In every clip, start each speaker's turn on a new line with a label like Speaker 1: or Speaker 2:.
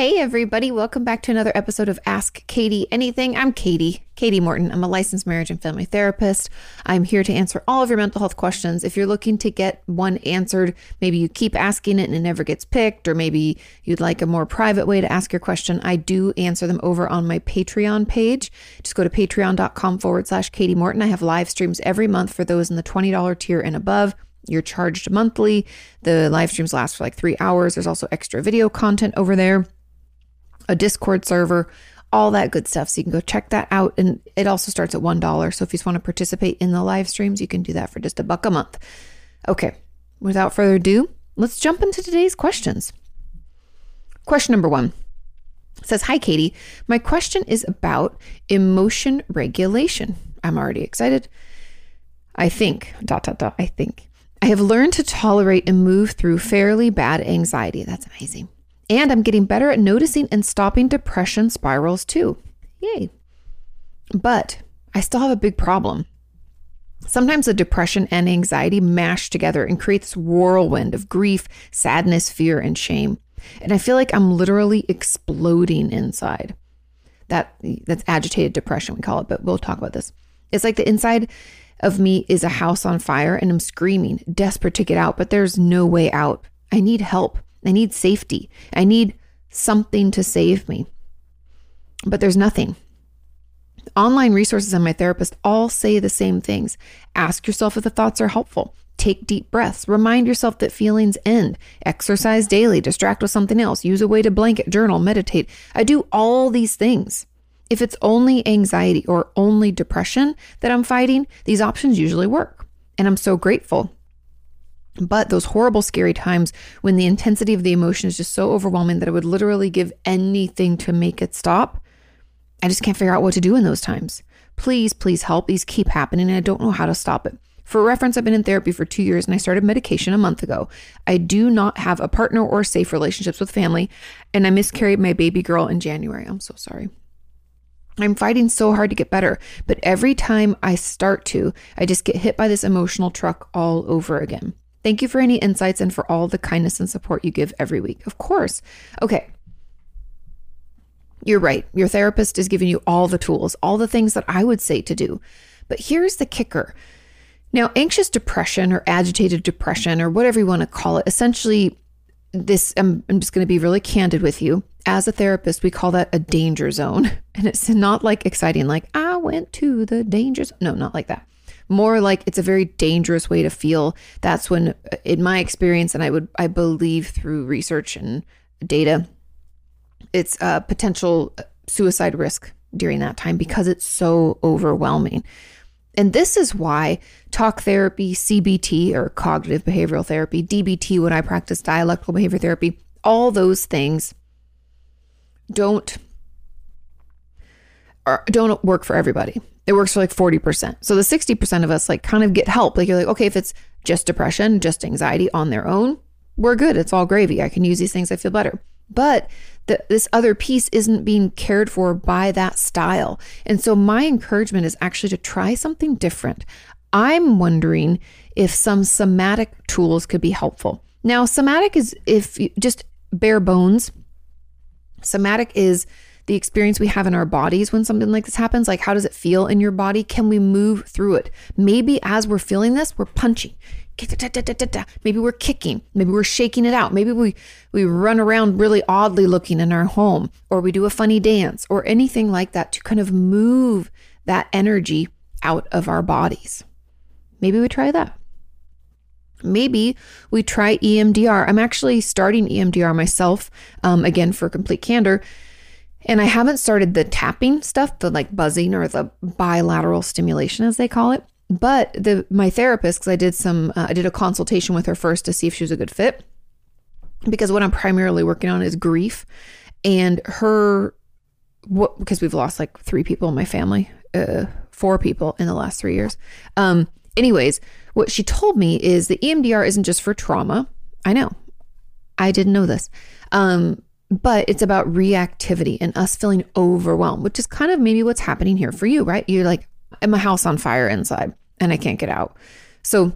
Speaker 1: Hey, everybody, welcome back to another episode of Ask Kati Anything. I'm Kati, Kati Morton. I'm a licensed marriage and family therapist. I'm here to answer all of your mental health questions. If you're looking to get one answered, maybe you keep asking it and it never gets picked, or maybe you'd like a more private way to ask your question, I do answer them over on my Patreon page. Just go to patreon.com forward slash Kati Morton. I have live streams every month for those in the $20 tier and above. You're charged monthly. The live streams last for like three hours. There's also extra video content over there, a Discord server, all that good stuff. So you can go check that out. And it also starts at $1. So if you just want to participate in the live streams, you can do that for just a buck a month. Okay, without further ado, let's jump into today's questions. Question number one says, Hi, Kati. My question is about emotion regulation. I'm already excited. I think, dot, dot, dot, I think. I have learned to tolerate and move through fairly bad anxiety. That's amazing. And I'm getting better at noticing and stopping depression spirals too. Yay. But I still have a big problem. Sometimes the depression and anxiety mash together and create this whirlwind of grief, sadness, fear, and shame. And I feel like I'm literally exploding inside. That that's agitated depression, we call it, but we'll talk about this. It's like the inside of me is a house on fire and I'm screaming, desperate to get out, but there's no way out. I need help. I need safety. I need something to save me. But there's nothing. Online resources and my therapist all say the same things. Ask yourself if the thoughts are helpful. Take deep breaths. Remind yourself that feelings end. Exercise daily. Distract with something else. Use a weighted blanket, journal, meditate. I do all these things. If it's only anxiety or only depression that I'm fighting, these options usually work. And I'm so grateful. But those horrible, scary times when the intensity of the emotion is just so overwhelming that I would literally give anything to make it stop, I just can't figure out what to do in those times. Please, please help. These keep happening and I don't know how to stop it. For reference, I've been in therapy for two years and I started medication a month ago. I do not have a partner or safe relationships with family, and I miscarried my baby girl in January. I'm so sorry. I'm fighting so hard to get better, but every time I start to, I just get hit by this emotional truck all over again. Thank you for any insights and for all the kindness and support you give every week. Of course. Okay. You're right. Your therapist is giving you all the tools, all the things that I would say to do. But here's the kicker. Now, anxious depression or agitated depression or whatever you want to call it, essentially, this, I'm, I'm just going to be really candid with you. As a therapist, we call that a danger zone. And it's not like exciting, like, I went to the danger zone. No, not like that. More like it's a very dangerous way to feel. That's when, uh, in my experience, and I would, I believe through research and data, it's a potential uh, suicide risk during that time because it's so overwhelming. And this is why talk therapy, CBT or cognitive behavioral therapy, DBT, when I practice dialectical behavior therapy, all those things don't don't work for everybody. It works for like 40%. So the 60% of us like kind of get help. Like you're like, okay, if it's just depression, just anxiety on their own, we're good. It's all gravy. I can use these things. I feel better. But the, this other piece isn't being cared for by that style. And so my encouragement is actually to try something different. I'm wondering if some somatic tools could be helpful. Now, somatic is if you, just bare bones. Somatic is the experience we have in our bodies when something like this happens. Like, how does it feel in your body? Can we move through it? Maybe as we're feeling this, we're punching, maybe we're kicking, maybe we're shaking it out, maybe we we run around really oddly looking in our home, or we do a funny dance, or anything like that to kind of move that energy out of our bodies. Maybe we try that. Maybe we try EMDR. I'm actually starting EMDR myself, um, again, for complete candor. And I haven't started the tapping stuff, the like buzzing or the bilateral stimulation, as they call it. But the my therapist, because I did some, uh, I did a consultation with her first to see if she was a good fit. Because what I'm primarily working on is grief, and her, what because we've lost like three people in my family, uh, four people in the last three years. Um, anyways, what she told me is the EMDR isn't just for trauma. I know, I didn't know this. Um, but it's about reactivity and us feeling overwhelmed, which is kind of maybe what's happening here for you, right? You're like, a house on fire inside and I can't get out. So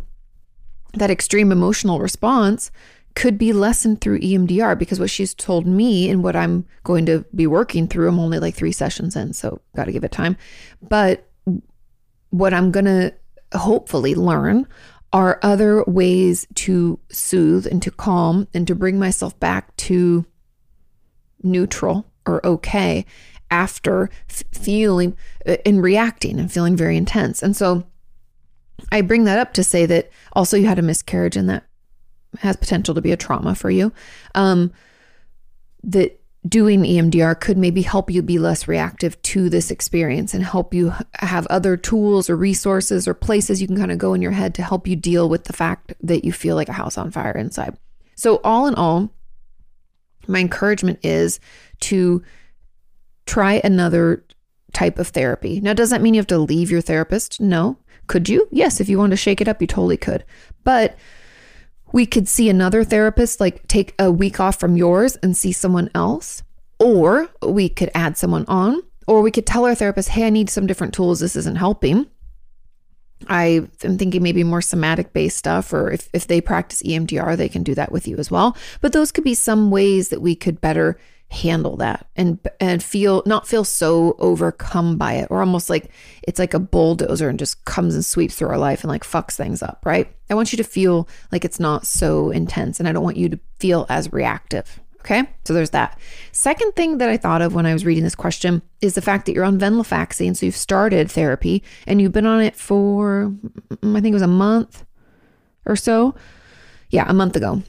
Speaker 1: that extreme emotional response could be lessened through EMDR because what she's told me and what I'm going to be working through, I'm only like three sessions in, so got to give it time. But what I'm going to hopefully learn are other ways to soothe and to calm and to bring myself back to neutral or okay after feeling uh, and reacting and feeling very intense. And so I bring that up to say that also you had a miscarriage and that has potential to be a trauma for you. Um, that doing EMDR could maybe help you be less reactive to this experience and help you have other tools or resources or places you can kind of go in your head to help you deal with the fact that you feel like a house on fire inside. So, all in all, my encouragement is to try another type of therapy. Now, does that mean you have to leave your therapist? No. Could you? Yes, if you want to shake it up, you totally could. But we could see another therapist, like take a week off from yours and see someone else. Or we could add someone on. Or we could tell our therapist, hey, I need some different tools. This isn't helping. I am thinking maybe more somatic based stuff, or if, if they practice EMDR, they can do that with you as well. But those could be some ways that we could better handle that and and feel not feel so overcome by it or almost like it's like a bulldozer and just comes and sweeps through our life and like fucks things up right i want you to feel like it's not so intense and i don't want you to feel as reactive Okay, so there's that. Second thing that I thought of when I was reading this question is the fact that you're on venlafaxine, so you've started therapy and you've been on it for, mm, I think it was a month or so. Yeah, a month ago.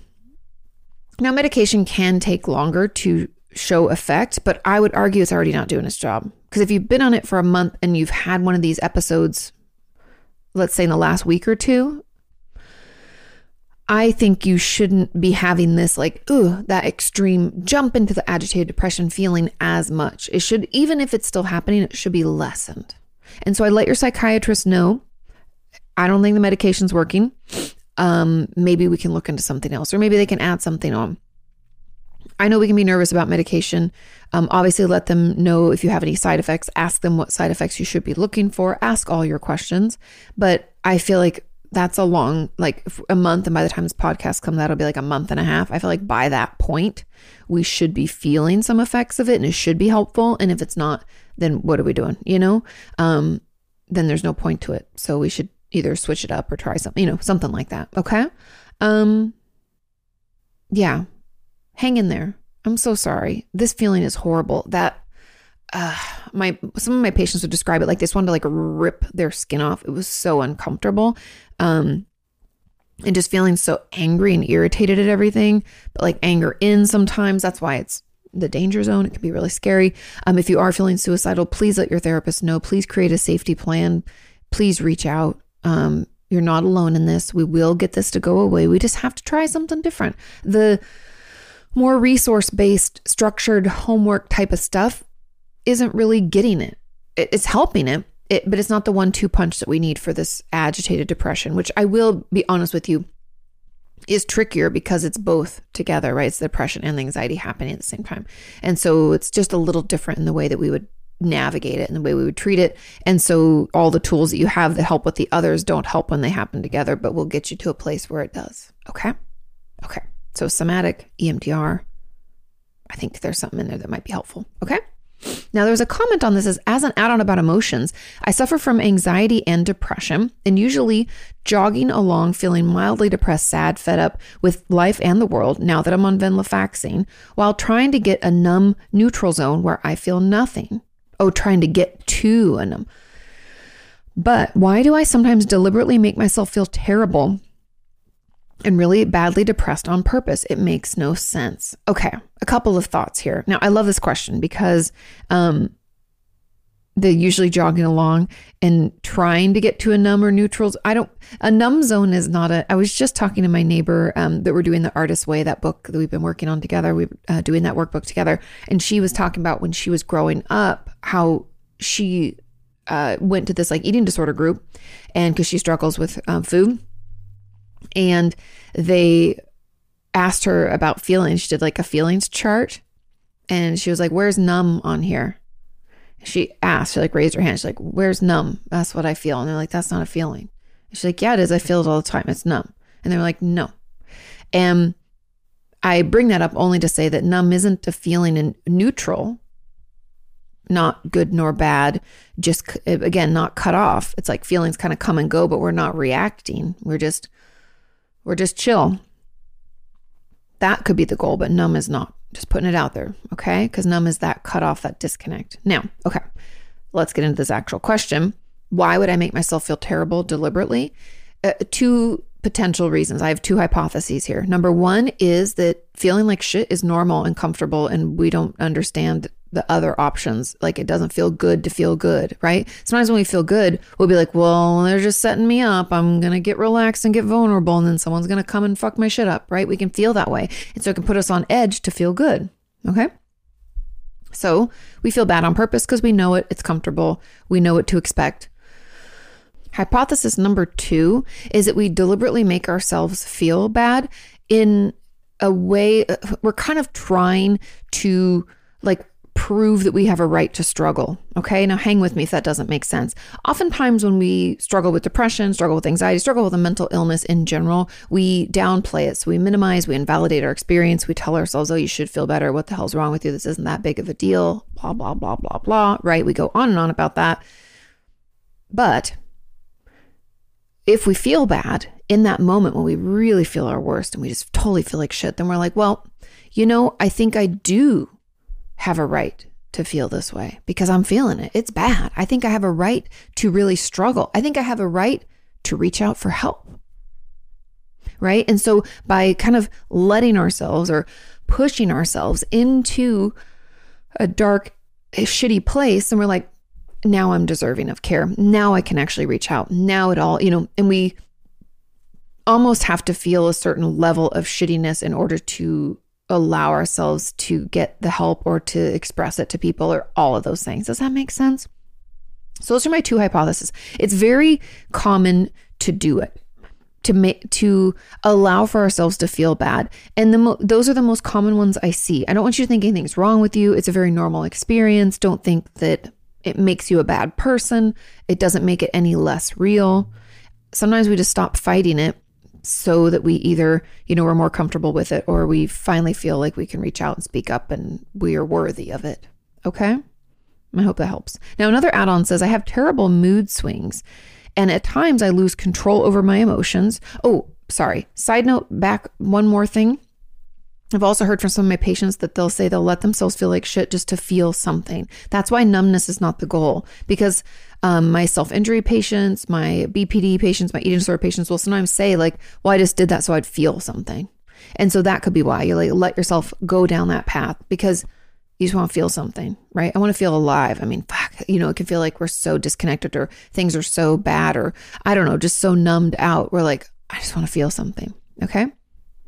Speaker 1: Now, medication can take longer to show effect, but I would argue it's already not doing its job. Because if you've been on it for a month and you've had one of these episodes, let's say in the last week or two, I think you shouldn't be having this like, ooh, that extreme jump into the agitated depression feeling as much. It should, even if it's still happening, it should be lessened. And so I let your psychiatrist know I don't think the medication's working. Um, maybe we can look into something else, or maybe they can add something on. I know we can be nervous about medication. Um, obviously, let them know if you have any side effects. Ask them what side effects you should be looking for. Ask all your questions. But I feel like that's a long like a month and by the time this podcast comes out it'll be like a month and a half. I feel like by that point we should be feeling some effects of it and it should be helpful and if it's not then what are we doing you know? Um then there's no point to it. So we should either switch it up or try something you know something like that okay? Um yeah. Hang in there. I'm so sorry. This feeling is horrible. That uh, my some of my patients would describe it like just wanted to like rip their skin off. It was so uncomfortable. Um, and just feeling so angry and irritated at everything, but like anger in sometimes. That's why it's the danger zone. It can be really scary. Um, if you are feeling suicidal, please let your therapist know. Please create a safety plan. Please reach out. Um, you're not alone in this. We will get this to go away. We just have to try something different. The more resource based, structured homework type of stuff isn't really getting it. It's helping it, it, but it's not the one two punch that we need for this agitated depression, which I will be honest with you is trickier because it's both together, right? It's the depression and the anxiety happening at the same time. And so it's just a little different in the way that we would navigate it and the way we would treat it. And so all the tools that you have that help with the others don't help when they happen together, but will get you to a place where it does. Okay. Okay. So somatic, EMDR. I think there's something in there that might be helpful. Okay. Now, there's a comment on this as, as an add on about emotions. I suffer from anxiety and depression, and usually jogging along feeling mildly depressed, sad, fed up with life and the world now that I'm on venlafaxine, while trying to get a numb neutral zone where I feel nothing. Oh, trying to get to a numb. But why do I sometimes deliberately make myself feel terrible and really badly depressed on purpose. It makes no sense. Okay, a couple of thoughts here. Now, I love this question because um, they're usually jogging along and trying to get to a numb or neutrals. I don't, a numb zone is not a, I was just talking to my neighbor um, that we're doing the Artist Way, that book that we've been working on together. We're uh, doing that workbook together. And she was talking about when she was growing up, how she uh, went to this like eating disorder group and because she struggles with um, food and they asked her about feelings. She did like a feelings chart and she was like, Where's numb on here? She asked, she like raised her hand. She's like, Where's numb? That's what I feel. And they're like, That's not a feeling. she's like, Yeah, it is. I feel it all the time. It's numb. And they're like, No. And I bring that up only to say that numb isn't a feeling in neutral, not good nor bad, just again, not cut off. It's like feelings kind of come and go, but we're not reacting. We're just we're just chill. That could be the goal, but numb is not. Just putting it out there, okay? Because numb is that cut off, that disconnect. Now, okay, let's get into this actual question. Why would I make myself feel terrible deliberately? Uh, two potential reasons. I have two hypotheses here. Number one is that feeling like shit is normal and comfortable, and we don't understand the other options. Like it doesn't feel good to feel good, right? Sometimes when we feel good, we'll be like, well, they're just setting me up. I'm going to get relaxed and get vulnerable. And then someone's going to come and fuck my shit up, right? We can feel that way. And so it can put us on edge to feel good. Okay. So we feel bad on purpose because we know it. It's comfortable. We know what to expect. Hypothesis number two is that we deliberately make ourselves feel bad in a way, uh, we're kind of trying to like prove that we have a right to struggle. Okay, now hang with me if that doesn't make sense. Oftentimes, when we struggle with depression, struggle with anxiety, struggle with a mental illness in general, we downplay it. So we minimize, we invalidate our experience. We tell ourselves, oh, you should feel better. What the hell's wrong with you? This isn't that big of a deal. Blah, blah, blah, blah, blah. Right? We go on and on about that. But if we feel bad in that moment when we really feel our worst and we just totally feel like shit, then we're like, well, you know, I think I do have a right to feel this way because I'm feeling it. It's bad. I think I have a right to really struggle. I think I have a right to reach out for help. Right. And so by kind of letting ourselves or pushing ourselves into a dark, shitty place, and we're like, now I'm deserving of care. Now I can actually reach out. Now it all, you know, and we almost have to feel a certain level of shittiness in order to allow ourselves to get the help or to express it to people or all of those things. Does that make sense? So those are my two hypotheses. It's very common to do it. To make to allow for ourselves to feel bad, and the mo- those are the most common ones I see. I don't want you to think anything's wrong with you. It's a very normal experience. Don't think that it makes you a bad person. It doesn't make it any less real. Sometimes we just stop fighting it so that we either, you know, we're more comfortable with it or we finally feel like we can reach out and speak up and we are worthy of it. Okay? I hope that helps. Now, another add on says, I have terrible mood swings and at times I lose control over my emotions. Oh, sorry. Side note, back one more thing. I've also heard from some of my patients that they'll say they'll let themselves feel like shit just to feel something. That's why numbness is not the goal because um, my self injury patients, my BPD patients, my eating disorder patients will sometimes say, like, well, I just did that so I'd feel something. And so that could be why you like let yourself go down that path because you just want to feel something, right? I want to feel alive. I mean, fuck, you know, it can feel like we're so disconnected or things are so bad or I don't know, just so numbed out. We're like, I just want to feel something. Okay.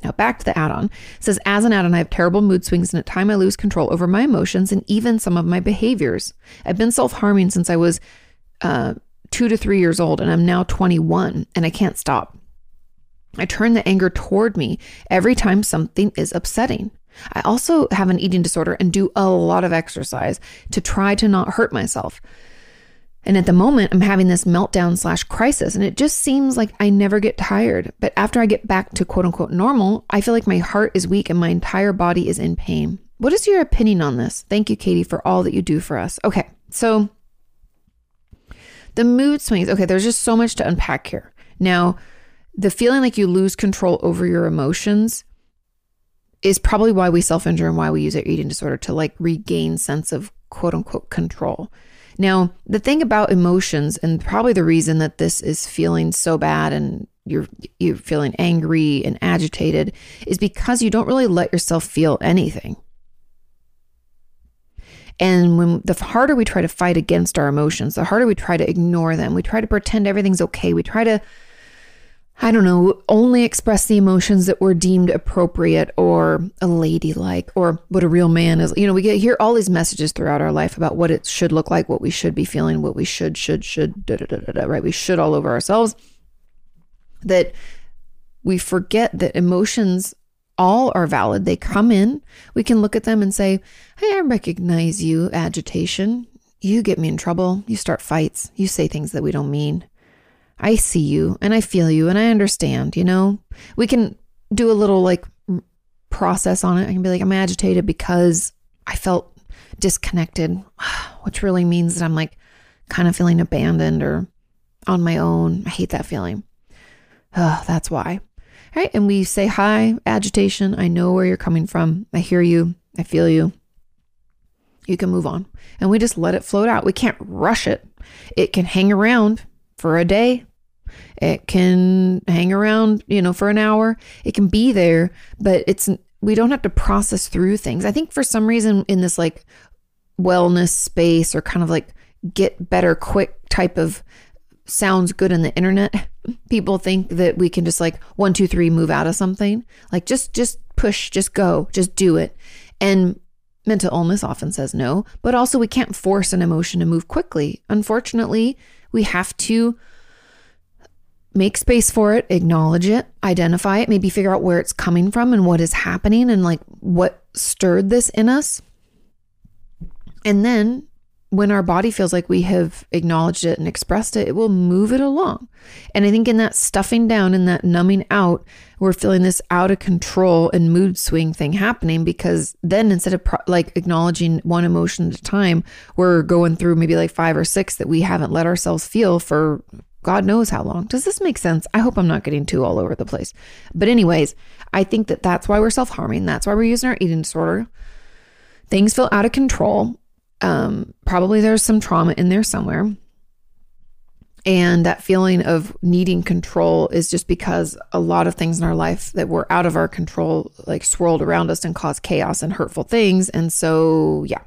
Speaker 1: Now back to the add-on. It says as an add-on, I have terrible mood swings and at time I lose control over my emotions and even some of my behaviors. I've been self-harming since I was uh, two to three years old, and I'm now 21, and I can't stop. I turn the anger toward me every time something is upsetting. I also have an eating disorder and do a lot of exercise to try to not hurt myself. And at the moment, I'm having this meltdown slash crisis, and it just seems like I never get tired. But after I get back to quote unquote normal, I feel like my heart is weak and my entire body is in pain. what is your opinion on this? Thank you, Kati, for all that you do for us. Okay, so the mood swings. Okay, there's just so much to unpack here. Now, the feeling like you lose control over your emotions is probably why we self injure and why we use our eating disorder to like regain sense of quote unquote control. Now, the thing about emotions, and probably the reason that this is feeling so bad and you're you're feeling angry and agitated, is because you don't really let yourself feel anything. And when the harder we try to fight against our emotions, the harder we try to ignore them, we try to pretend everything's okay. We try to I don't know, only express the emotions that were deemed appropriate or a ladylike or what a real man is. You know, we get hear all these messages throughout our life about what it should look like, what we should be feeling, what we should, should, should, da, da, da, da, da, right? We should all over ourselves. That we forget that emotions all are valid. They come in. We can look at them and say, Hey, I recognize you, agitation. You get me in trouble. You start fights. You say things that we don't mean. I see you and I feel you and I understand, you know? We can do a little like process on it. I can be like, I'm agitated because I felt disconnected, which really means that I'm like kind of feeling abandoned or on my own. I hate that feeling. Oh, that's why. All right. And we say, Hi, agitation. I know where you're coming from. I hear you. I feel you. You can move on. And we just let it float out. We can't rush it. It can hang around for a day, it can hang around, you know, for an hour. It can be there, but it's we don't have to process through things. I think for some reason in this like wellness space or kind of like get better quick type of sounds good in the internet, people think that we can just like one, two, three, move out of something. Like just just push, just go, just do it. And mental illness often says no, but also we can't force an emotion to move quickly. Unfortunately, we have to make space for it, acknowledge it, identify it, maybe figure out where it's coming from and what is happening and like what stirred this in us. And then when our body feels like we have acknowledged it and expressed it, it will move it along. And I think in that stuffing down and that numbing out, we're feeling this out of control and mood swing thing happening because then instead of pro- like acknowledging one emotion at a time, we're going through maybe like five or six that we haven't let ourselves feel for God knows how long. Does this make sense? I hope I'm not getting too all over the place. But, anyways, I think that that's why we're self harming. That's why we're using our eating disorder. Things feel out of control. Um, probably there's some trauma in there somewhere. And that feeling of needing control is just because a lot of things in our life that were out of our control, like swirled around us and caused chaos and hurtful things. And so, yeah,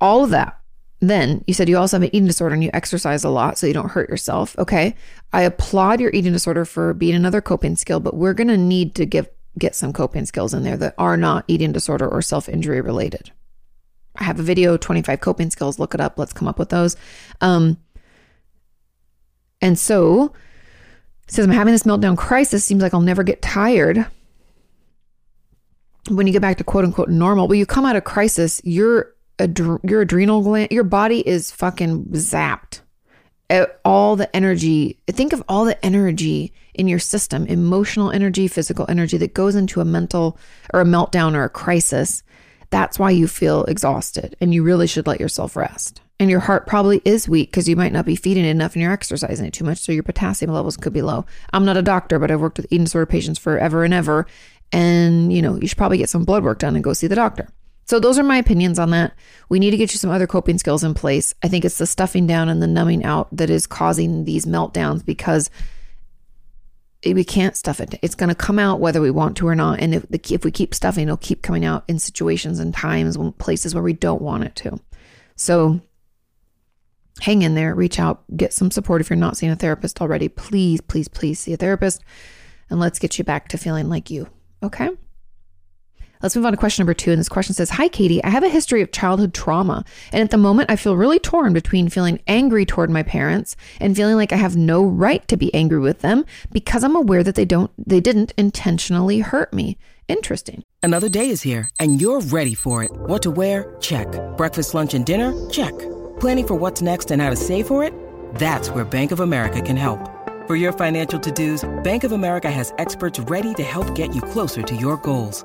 Speaker 1: all of that then you said you also have an eating disorder and you exercise a lot so you don't hurt yourself. Okay. I applaud your eating disorder for being another coping skill, but we're going to need to give get some coping skills in there that are not eating disorder or self-injury related. I have a video 25 coping skills, look it up, let's come up with those. Um and so says I'm having this meltdown crisis, seems like I'll never get tired. When you get back to quote unquote normal, when you come out of crisis, you're adre- your adrenal gland, your body is fucking zapped. All the energy, think of all the energy in your system emotional energy, physical energy that goes into a mental or a meltdown or a crisis. That's why you feel exhausted and you really should let yourself rest. And your heart probably is weak because you might not be feeding it enough and you're exercising it too much. So your potassium levels could be low. I'm not a doctor, but I've worked with eating disorder patients forever and ever. And, you know, you should probably get some blood work done and go see the doctor. So those are my opinions on that. We need to get you some other coping skills in place. I think it's the stuffing down and the numbing out that is causing these meltdowns because we can't stuff it. It's going to come out whether we want to or not. And if, if we keep stuffing, it'll keep coming out in situations and times, when places where we don't want it to. So hang in there, reach out, get some support if you're not seeing a therapist already. Please, please, please see a therapist and let's get you back to feeling like you. Okay. Let's move on to question number two. And this question says Hi, Kati. I have a history of childhood trauma. And at the moment, I feel really torn between feeling angry toward my parents and feeling like I have no right to be angry with them because I'm aware that they don't, they didn't intentionally hurt me. Interesting.
Speaker 2: Another day is here and you're ready for it. What to wear? Check. Breakfast, lunch, and dinner? Check. Planning for what's next and how to save for it? That's where Bank of America can help. For your financial to dos, Bank of America has experts ready to help get you closer to your goals.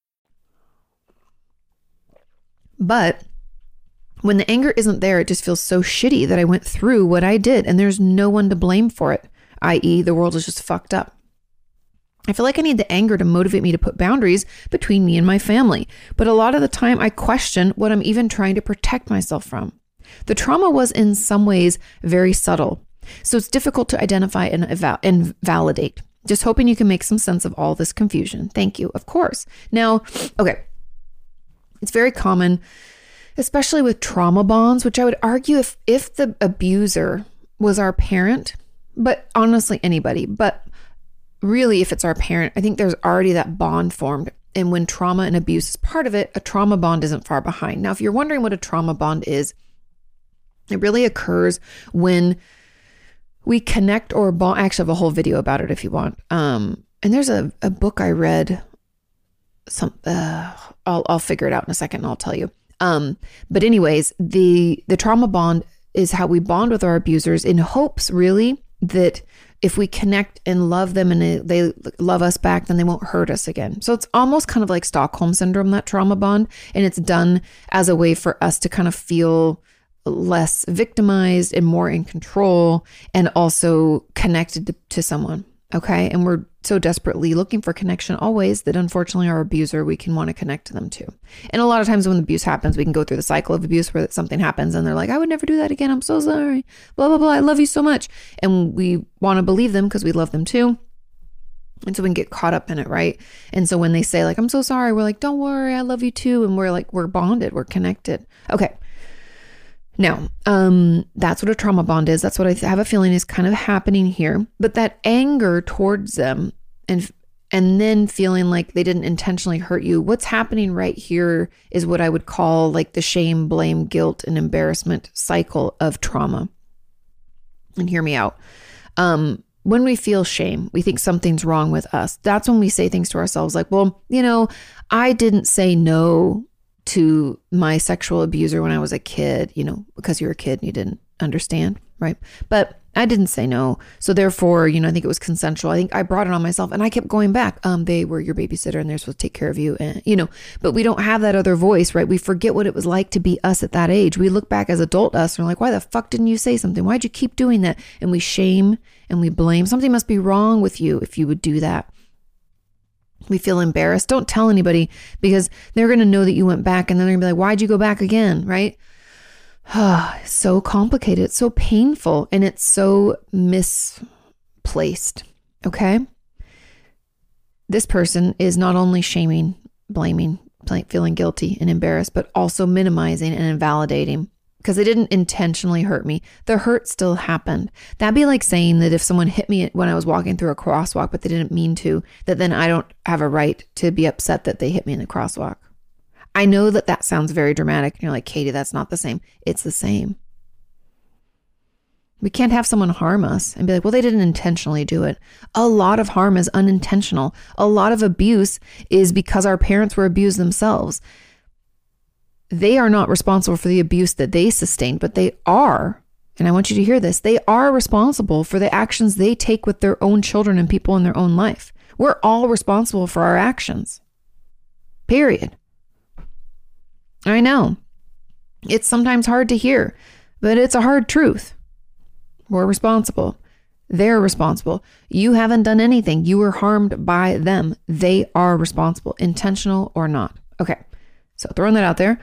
Speaker 1: But when the anger isn't there, it just feels so shitty that I went through what I did and there's no one to blame for it, i.e., the world is just fucked up. I feel like I need the anger to motivate me to put boundaries between me and my family. But a lot of the time, I question what I'm even trying to protect myself from. The trauma was in some ways very subtle. So it's difficult to identify and, eval- and validate. Just hoping you can make some sense of all this confusion. Thank you. Of course. Now, okay. It's very common, especially with trauma bonds, which I would argue if if the abuser was our parent, but honestly anybody, but really if it's our parent, I think there's already that bond formed. And when trauma and abuse is part of it, a trauma bond isn't far behind. Now, if you're wondering what a trauma bond is, it really occurs when we connect or bond. I actually have a whole video about it if you want. Um, and there's a, a book I read. Some uh, I'll I'll figure it out in a second and I'll tell you. Um, but anyways, the the trauma bond is how we bond with our abusers in hopes really that if we connect and love them and they love us back, then they won't hurt us again. So it's almost kind of like Stockholm syndrome, that trauma bond. And it's done as a way for us to kind of feel less victimized and more in control and also connected to, to someone. Okay. And we're so desperately looking for connection always that unfortunately our abuser, we can want to connect to them too. And a lot of times when abuse happens, we can go through the cycle of abuse where something happens and they're like, I would never do that again. I'm so sorry. Blah, blah, blah. I love you so much. And we want to believe them because we love them too. And so we can get caught up in it, right? And so when they say, like, I'm so sorry, we're like, don't worry, I love you too. And we're like, we're bonded, we're connected. Okay. Now, um, that's what a trauma bond is. That's what I have a feeling is kind of happening here. But that anger towards them and and then feeling like they didn't intentionally hurt you. What's happening right here is what I would call like the shame, blame, guilt, and embarrassment cycle of trauma. And hear me out. Um, when we feel shame, we think something's wrong with us. That's when we say things to ourselves like, well, you know, I didn't say no to my sexual abuser when I was a kid, you know, because you were a kid and you didn't understand, right? But I didn't say no. So therefore, you know, I think it was consensual. I think I brought it on myself and I kept going back. Um, they were your babysitter and they're supposed to take care of you. And, you know, but we don't have that other voice, right? We forget what it was like to be us at that age. We look back as adult us and we're like, why the fuck didn't you say something? Why'd you keep doing that? And we shame and we blame. Something must be wrong with you if you would do that. We feel embarrassed. Don't tell anybody because they're going to know that you went back and then they're going to be like, why'd you go back again? Right? so complicated. It's so painful and it's so misplaced. Okay. This person is not only shaming, blaming, feeling guilty and embarrassed, but also minimizing and invalidating because they didn't intentionally hurt me. The hurt still happened. That'd be like saying that if someone hit me when I was walking through a crosswalk, but they didn't mean to, that then I don't have a right to be upset that they hit me in the crosswalk. I know that that sounds very dramatic. And you're like, Kati, that's not the same. It's the same. We can't have someone harm us and be like, well, they didn't intentionally do it. A lot of harm is unintentional. A lot of abuse is because our parents were abused themselves they are not responsible for the abuse that they sustained, but they are, and I want you to hear this, they are responsible for the actions they take with their own children and people in their own life. We're all responsible for our actions. Period. I know. It's sometimes hard to hear, but it's a hard truth. We're responsible. They're responsible. You haven't done anything. You were harmed by them. They are responsible, intentional or not. Okay. So throwing that out there.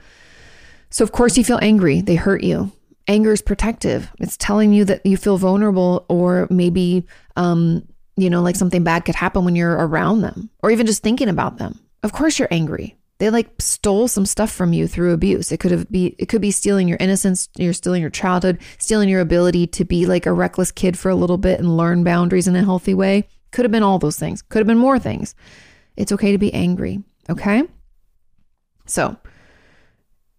Speaker 1: So, of course, you feel angry. They hurt you. Anger is protective. It's telling you that you feel vulnerable or maybe, um, you know, like something bad could happen when you're around them or even just thinking about them. Of course you're angry. They like stole some stuff from you through abuse. It could have be it could be stealing your innocence, you're stealing your childhood, stealing your ability to be like a reckless kid for a little bit and learn boundaries in a healthy way. Could have been all those things. Could have been more things. It's okay to be angry, okay? So,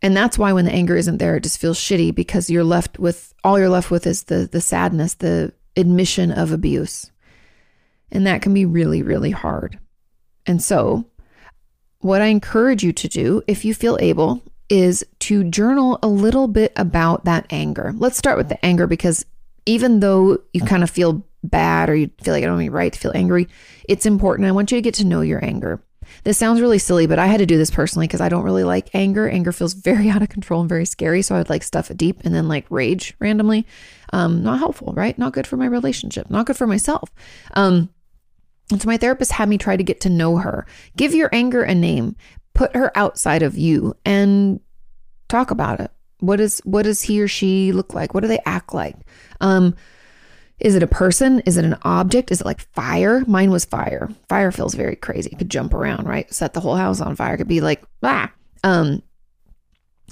Speaker 1: and that's why when the anger isn't there, it just feels shitty because you're left with all you're left with is the the sadness, the admission of abuse. And that can be really, really hard. And so, what I encourage you to do, if you feel able, is to journal a little bit about that anger. Let's start with the anger because even though you kind of feel bad or you feel like I don't have right to feel angry, it's important. I want you to get to know your anger. This sounds really silly, but I had to do this personally because I don't really like anger. Anger feels very out of control and very scary. So I would like stuff it deep and then like rage randomly. Um, not helpful, right? Not good for my relationship, not good for myself. Um, and so my therapist had me try to get to know her. Give your anger a name, put her outside of you and talk about it. What is what does he or she look like? What do they act like? Um, is it a person? Is it an object? Is it like fire? Mine was fire. Fire feels very crazy. It could jump around, right? Set the whole house on fire. It could be like, ah. Um,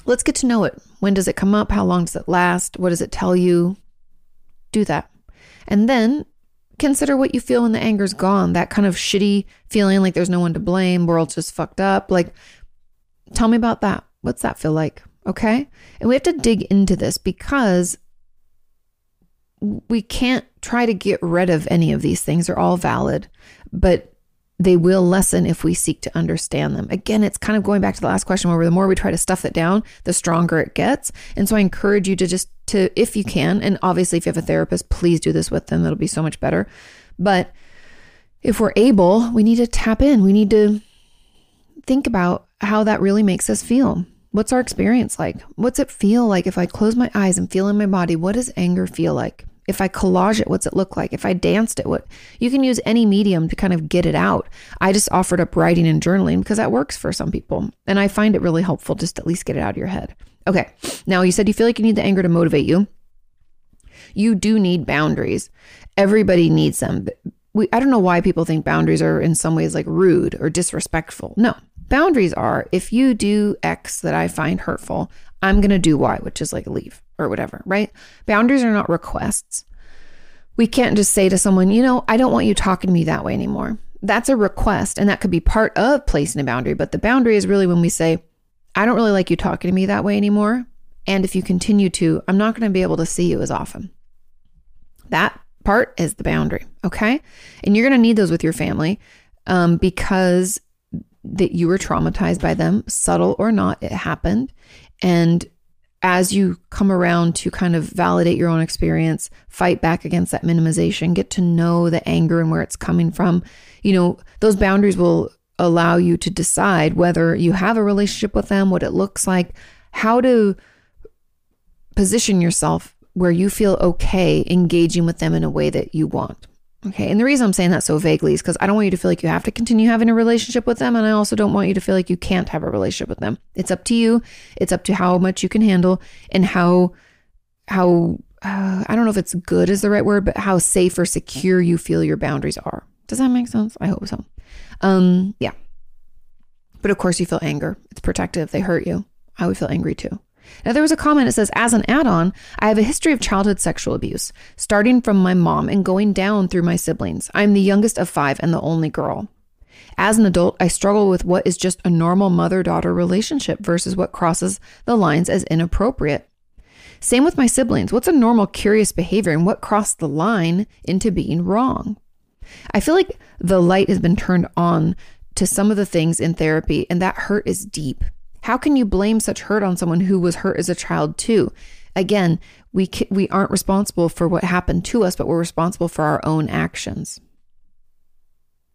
Speaker 1: let's get to know it. When does it come up? How long does it last? What does it tell you? Do that. And then consider what you feel when the anger's gone. That kind of shitty feeling like there's no one to blame, world's just fucked up. Like, tell me about that. What's that feel like? Okay. And we have to dig into this because we can't try to get rid of any of these things. They're all valid, but they will lessen if we seek to understand them. Again, it's kind of going back to the last question where the more we try to stuff it down, the stronger it gets. And so I encourage you to just to if you can, and obviously if you have a therapist, please do this with them. It'll be so much better. But if we're able, we need to tap in. We need to think about how that really makes us feel. What's our experience like? What's it feel like if I close my eyes and feel in my body? What does anger feel like? If I collage it, what's it look like? If I danced it, what you can use any medium to kind of get it out. I just offered up writing and journaling because that works for some people. And I find it really helpful just at least get it out of your head. Okay. Now you said you feel like you need the anger to motivate you. You do need boundaries. Everybody needs them. We, I don't know why people think boundaries are in some ways like rude or disrespectful. No, boundaries are if you do X that I find hurtful, I'm going to do Y, which is like leave or whatever, right? Boundaries are not requests. We can't just say to someone, you know, I don't want you talking to me that way anymore. That's a request, and that could be part of placing a boundary. But the boundary is really when we say, I don't really like you talking to me that way anymore. And if you continue to, I'm not going to be able to see you as often. That part is the boundary. Okay. And you're going to need those with your family um, because that you were traumatized by them, subtle or not, it happened. And as you come around to kind of validate your own experience, fight back against that minimization, get to know the anger and where it's coming from, you know, those boundaries will allow you to decide whether you have a relationship with them, what it looks like, how to position yourself where you feel okay engaging with them in a way that you want. Okay. And the reason I'm saying that so vaguely is because I don't want you to feel like you have to continue having a relationship with them. And I also don't want you to feel like you can't have a relationship with them. It's up to you. It's up to how much you can handle and how, how, uh, I don't know if it's good is the right word, but how safe or secure you feel your boundaries are. Does that make sense? I hope so. Um, yeah. But of course, you feel anger. It's protective. They hurt you. I would feel angry too. Now, there was a comment that says, as an add on, I have a history of childhood sexual abuse, starting from my mom and going down through my siblings. I'm the youngest of five and the only girl. As an adult, I struggle with what is just a normal mother daughter relationship versus what crosses the lines as inappropriate. Same with my siblings. What's a normal curious behavior and what crossed the line into being wrong? I feel like the light has been turned on to some of the things in therapy, and that hurt is deep. How can you blame such hurt on someone who was hurt as a child too? Again, we we aren't responsible for what happened to us, but we're responsible for our own actions.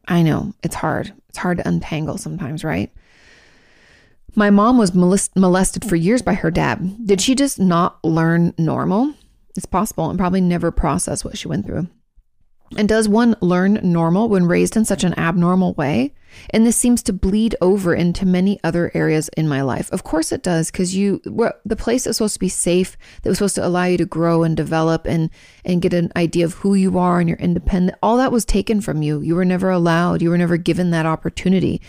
Speaker 1: I know, it's hard. It's hard to untangle sometimes, right? My mom was molest- molested for years by her dad. Did she just not learn normal? It's possible and probably never process what she went through. And does one learn normal when raised in such an abnormal way? And this seems to bleed over into many other areas in my life. Of course it does, because you the place that's supposed to be safe, that was supposed to allow you to grow and develop and and get an idea of who you are and you're independent, all that was taken from you. You were never allowed, you were never given that opportunity.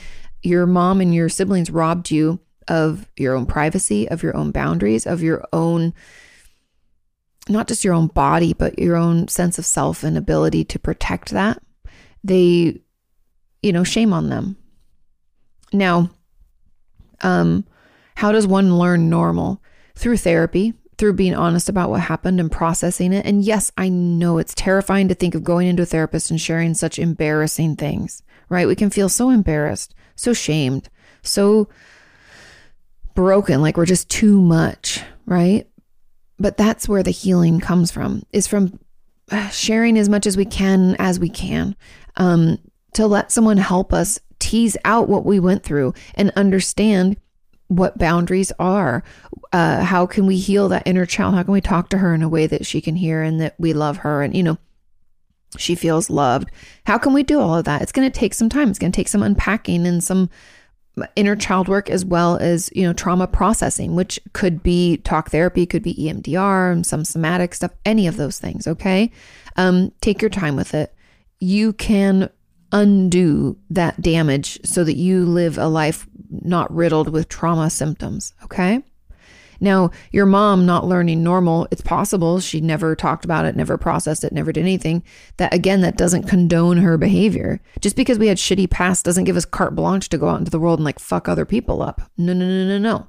Speaker 1: your mom and your siblings robbed you of your own privacy, of your own boundaries, of your own not just your own body, but your own sense of self and ability to protect that, they, you know, shame on them. Now, um, how does one learn normal? Through therapy, through being honest about what happened and processing it. And yes, I know it's terrifying to think of going into a therapist and sharing such embarrassing things, right? We can feel so embarrassed, so shamed, so broken, like we're just too much, right? But that's where the healing comes from, is from uh, sharing as much as we can as we can um, to let someone help us tease out what we went through and understand what boundaries are. Uh, how can we heal that inner child? How can we talk to her in a way that she can hear and that we love her and, you know, she feels loved? How can we do all of that? It's going to take some time. It's going to take some unpacking and some inner child work as well as you know trauma processing which could be talk therapy could be emdr and some somatic stuff any of those things okay um, take your time with it you can undo that damage so that you live a life not riddled with trauma symptoms okay now, your mom not learning normal, it's possible she never talked about it, never processed it, never did anything. That again, that doesn't condone her behavior. Just because we had shitty past doesn't give us carte blanche to go out into the world and like fuck other people up. No, no, no, no, no.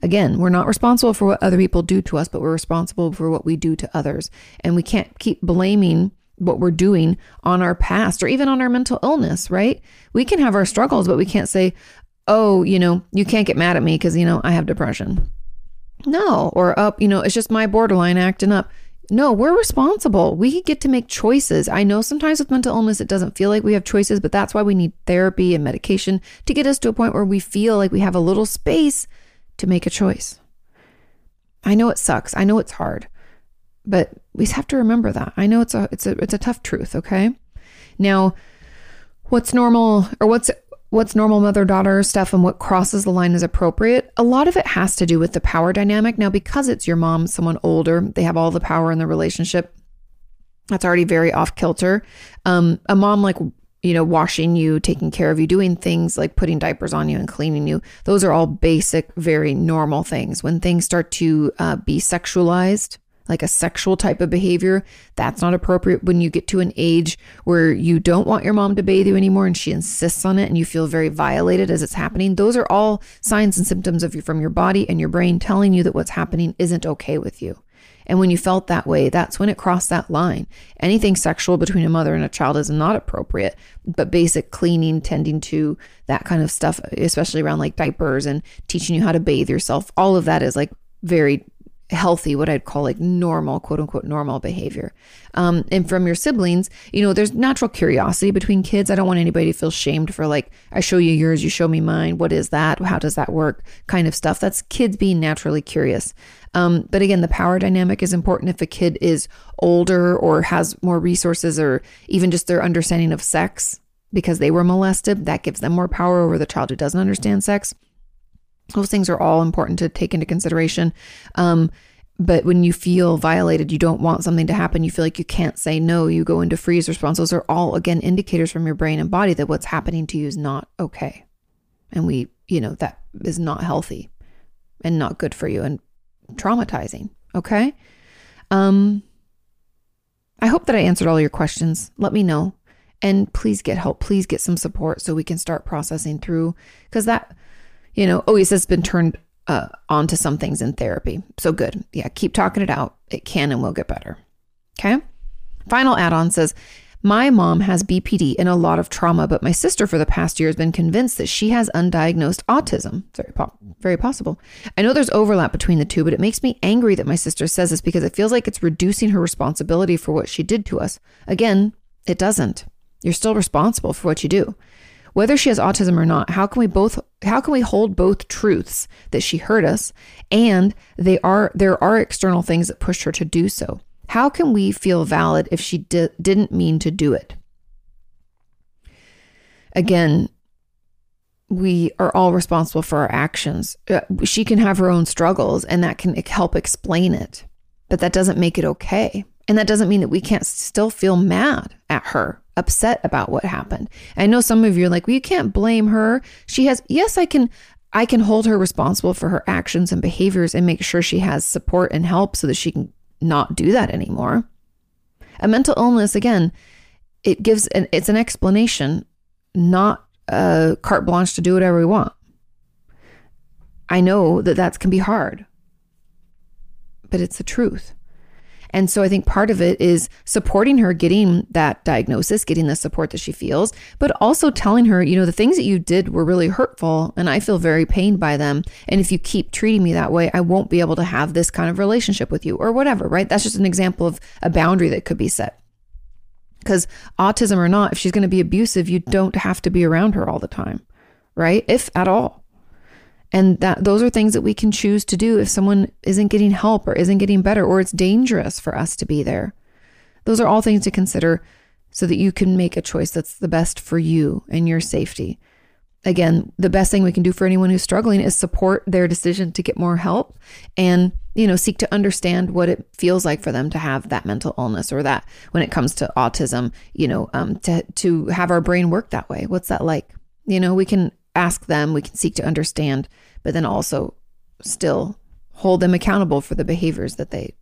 Speaker 1: Again, we're not responsible for what other people do to us, but we're responsible for what we do to others. And we can't keep blaming what we're doing on our past or even on our mental illness, right? We can have our struggles, but we can't say, oh, you know, you can't get mad at me because, you know, I have depression. No, or up, you know, it's just my borderline acting up. No, we're responsible. We get to make choices. I know sometimes with mental illness, it doesn't feel like we have choices, but that's why we need therapy and medication to get us to a point where we feel like we have a little space to make a choice. I know it sucks. I know it's hard, but we have to remember that. I know it's a it's a it's a tough truth. Okay, now what's normal or what's what's normal mother daughter stuff and what crosses the line is appropriate, a lot of it has to do with the power dynamic. Now, because it's your mom, someone older, they have all the power in the relationship. That's already very off kilter. Um, a mom like you know, washing you, taking care of you, doing things like putting diapers on you and cleaning you. Those are all basic, very normal things. When things start to uh, be sexualized, like a sexual type of behavior, that's not appropriate when you get to an age where you don't want your mom to bathe you anymore and she insists on it and you feel very violated as it's happening. Those are all signs and symptoms of you from your body and your brain telling you that what's happening isn't okay with you. And when you felt that way, that's when it crossed that line. Anything sexual between a mother and a child is not appropriate, but basic cleaning, tending to that kind of stuff, especially around like diapers and teaching you how to bathe yourself, all of that is like very healthy, what I'd call like normal, quote unquote, normal behavior. Um, and from your siblings, you know, there's natural curiosity between kids. I don't want anybody to feel shamed for like, I show you yours, you show me mine. What is that? How does that work? Kind of stuff. That's kids being naturally curious. Um, but again, the power dynamic is important if a kid is older or has more resources or even just their understanding of sex because they were molested. That gives them more power over the child who doesn't understand sex. Those things are all important to take into consideration. Um, but when you feel violated, you don't want something to happen, you feel like you can't say no, you go into freeze response. Those are all, again, indicators from your brain and body that what's happening to you is not okay. And we, you know, that is not healthy and not good for you and traumatizing. Okay. Um, I hope that I answered all your questions. Let me know. And please get help. Please get some support so we can start processing through because that you know, oh, he says been turned uh, onto some things in therapy. So good. Yeah, keep talking it out. It can and will get better. Okay. Final add on says, my mom has BPD and a lot of trauma, but my sister for the past year has been convinced that she has undiagnosed autism. Very, po- very possible. I know there's overlap between the two, but it makes me angry that my sister says this because it feels like it's reducing her responsibility for what she did to us. Again, it doesn't. You're still responsible for what you do. Whether she has autism or not, how can we both how can we hold both truths that she hurt us and they are there are external things that pushed her to do so? How can we feel valid if she di- didn't mean to do it? Again, we are all responsible for our actions. Uh, she can have her own struggles and that can help explain it, but that doesn't make it okay. And that doesn't mean that we can't still feel mad at her upset about what happened. I know some of you are like, well, you can't blame her. She has, yes, I can. I can hold her responsible for her actions and behaviors and make sure she has support and help so that she can not do that anymore. A mental illness, again, it gives an it's an explanation, not a carte blanche to do whatever we want. I know that that can be hard, but it's the truth. And so I think part of it is supporting her getting that diagnosis, getting the support that she feels, but also telling her, you know, the things that you did were really hurtful and I feel very pained by them. And if you keep treating me that way, I won't be able to have this kind of relationship with you or whatever, right? That's just an example of a boundary that could be set. Because autism or not, if she's going to be abusive, you don't have to be around her all the time, right? If at all. And that those are things that we can choose to do if someone isn't getting help or isn't getting better or it's dangerous for us to be there. Those are all things to consider so that you can make a choice that's the best for you and your safety. Again, the best thing we can do for anyone who's struggling is support their decision to get more help and, you know, seek to understand what it feels like for them to have that mental illness or that when it comes to autism, you know, um, to, to have our brain work that way. What's that like? You know, we can ask them, we can seek to understand, but then also still hold them accountable for the behaviors that they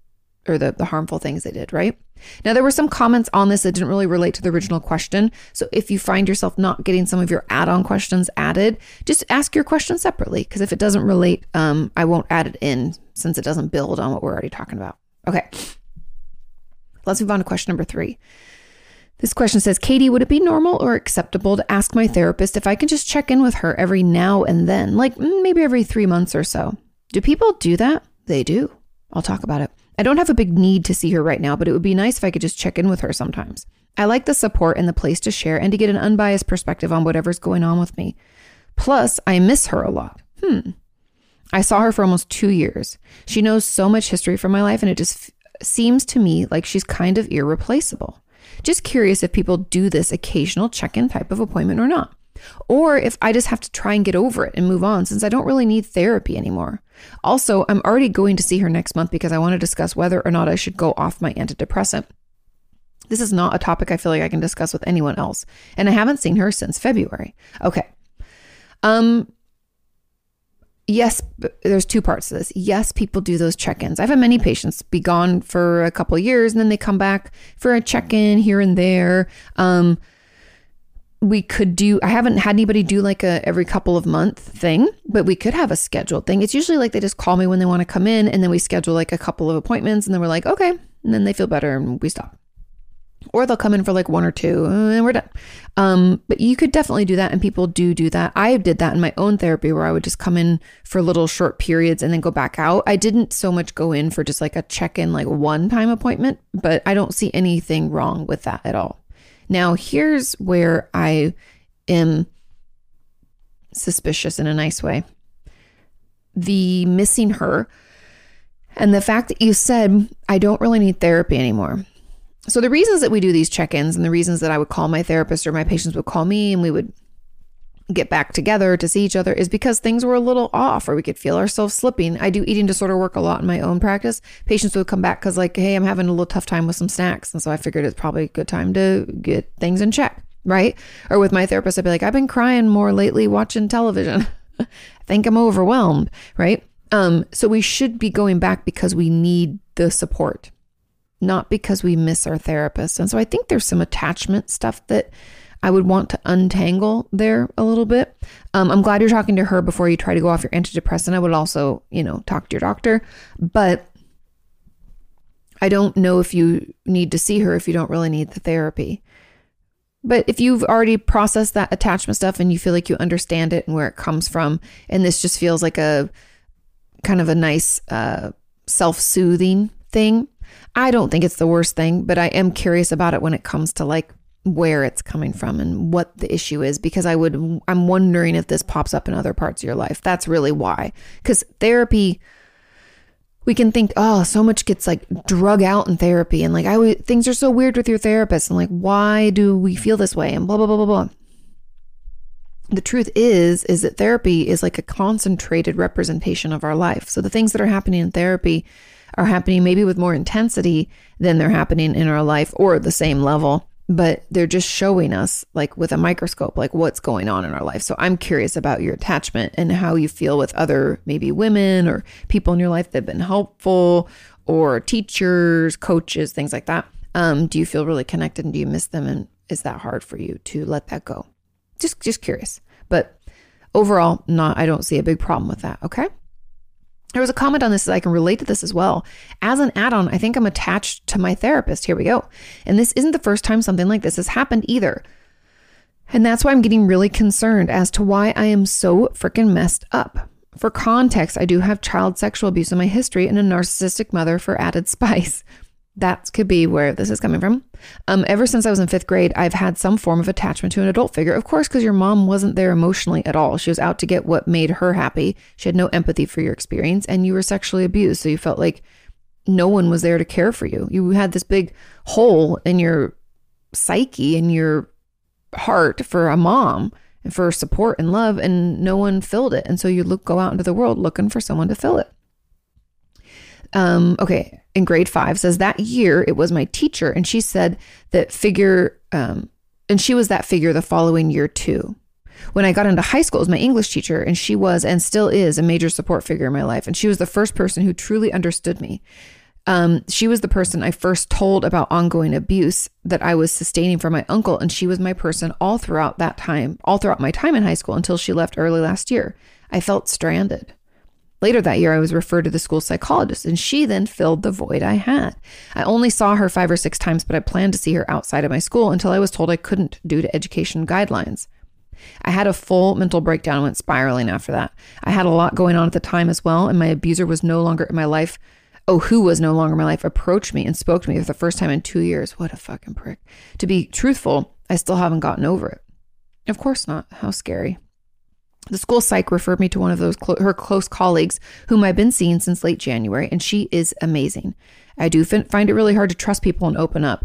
Speaker 1: or the, the harmful things they did, right? Now, there were some comments on this that didn't really relate to the original question. So if you find yourself not getting some of your add on questions added, just ask your question separately. Because if it doesn't relate, um, I won't add it in since it doesn't build on what we're already talking about. Okay. Let's move on to question number three. This question says, Kati, would it be normal or acceptable to ask my therapist if I can just check in with her every now and then, like mm, maybe every three months or so? Do people do that? They do. I'll talk about it. I don't have a big need to see her right now, but it would be nice if I could just check in with her sometimes. I like the support and the place to share and to get an unbiased perspective on whatever's going on with me. Plus, I miss her a lot. Hmm. I saw her for almost two years. She knows so much history from my life, and it just f- seems to me like she's kind of irreplaceable. Just curious if people do this occasional check in type of appointment or not. Or if I just have to try and get over it and move on since I don't really need therapy anymore. Also, I'm already going to see her next month because I want to discuss whether or not I should go off my antidepressant. This is not a topic I feel like I can discuss with anyone else, and I haven't seen her since February. Okay. Um yes, there's two parts to this. Yes, people do those check-ins. I've had many patients be gone for a couple years and then they come back for a check-in here and there. Um, we could do i haven't had anybody do like a every couple of month thing but we could have a scheduled thing it's usually like they just call me when they want to come in and then we schedule like a couple of appointments and then we're like okay and then they feel better and we stop or they'll come in for like one or two and we're done. Um, but you could definitely do that, and people do do that. I did that in my own therapy where I would just come in for little short periods and then go back out. I didn't so much go in for just like a check in, like one time appointment, but I don't see anything wrong with that at all. Now, here's where I am suspicious in a nice way the missing her and the fact that you said, I don't really need therapy anymore. So, the reasons that we do these check ins and the reasons that I would call my therapist or my patients would call me and we would get back together to see each other is because things were a little off or we could feel ourselves slipping. I do eating disorder work a lot in my own practice. Patients would come back because, like, hey, I'm having a little tough time with some snacks. And so I figured it's probably a good time to get things in check, right? Or with my therapist, I'd be like, I've been crying more lately watching television. I think I'm overwhelmed, right? Um, so we should be going back because we need the support not because we miss our therapist. And so I think there's some attachment stuff that I would want to untangle there a little bit. Um, I'm glad you're talking to her before you try to go off your antidepressant. I would also, you know, talk to your doctor, but I don't know if you need to see her if you don't really need the therapy. But if you've already processed that attachment stuff and you feel like you understand it and where it comes from, and this just feels like a kind of a nice uh, self soothing thing, I don't think it's the worst thing, but I am curious about it when it comes to like where it's coming from and what the issue is because I would I'm wondering if this pops up in other parts of your life. That's really why. Cuz therapy we can think, "Oh, so much gets like drug out in therapy and like I things are so weird with your therapist and like why do we feel this way?" and blah blah blah blah blah. The truth is is that therapy is like a concentrated representation of our life. So the things that are happening in therapy are happening maybe with more intensity than they're happening in our life or the same level but they're just showing us like with a microscope like what's going on in our life. So i'm curious about your attachment and how you feel with other maybe women or people in your life that have been helpful or teachers coaches things like that. Um, do you feel really connected and do you miss them? And is that hard for you to let that go? Just just curious. But overall not i don't see a big problem with that okay there was a comment on this that I can relate to this as well. As an add on, I think I'm attached to my therapist. Here we go. And this isn't the first time something like this has happened either. And that's why I'm getting really concerned as to why I am so freaking messed up. For context, I do have child sexual abuse in my history and a narcissistic mother for added spice that could be where this is coming from. Um, ever since I was in fifth grade, I've had some form of attachment to an adult figure. Of course, because your mom wasn't there emotionally at all. She was out to get what made her happy. She had no empathy for your experience, and you were sexually abused. So you felt like no one was there to care for you. You had this big hole in your psyche and your heart for a mom and for support and love, and no one filled it. And so you look go out into the world looking for someone to fill it. Um, okay, in grade five says that year it was my teacher, and she said that figure, um, and she was that figure the following year too. When I got into high school, it was my English teacher, and she was and still is a major support figure in my life. And she was the first person who truly understood me. Um, she was the person I first told about ongoing abuse that I was sustaining from my uncle, and she was my person all throughout that time, all throughout my time in high school until she left early last year. I felt stranded. Later that year, I was referred to the school psychologist, and she then filled the void I had. I only saw her five or six times, but I planned to see her outside of my school until I was told I couldn't due to education guidelines. I had a full mental breakdown and went spiraling after that. I had a lot going on at the time as well, and my abuser was no longer in my life. Oh, who was no longer in my life approached me and spoke to me for the first time in two years. What a fucking prick. To be truthful, I still haven't gotten over it. Of course not. How scary. The school psych referred me to one of those clo- her close colleagues whom I've been seeing since late January, and she is amazing. I do fin- find it really hard to trust people and open up.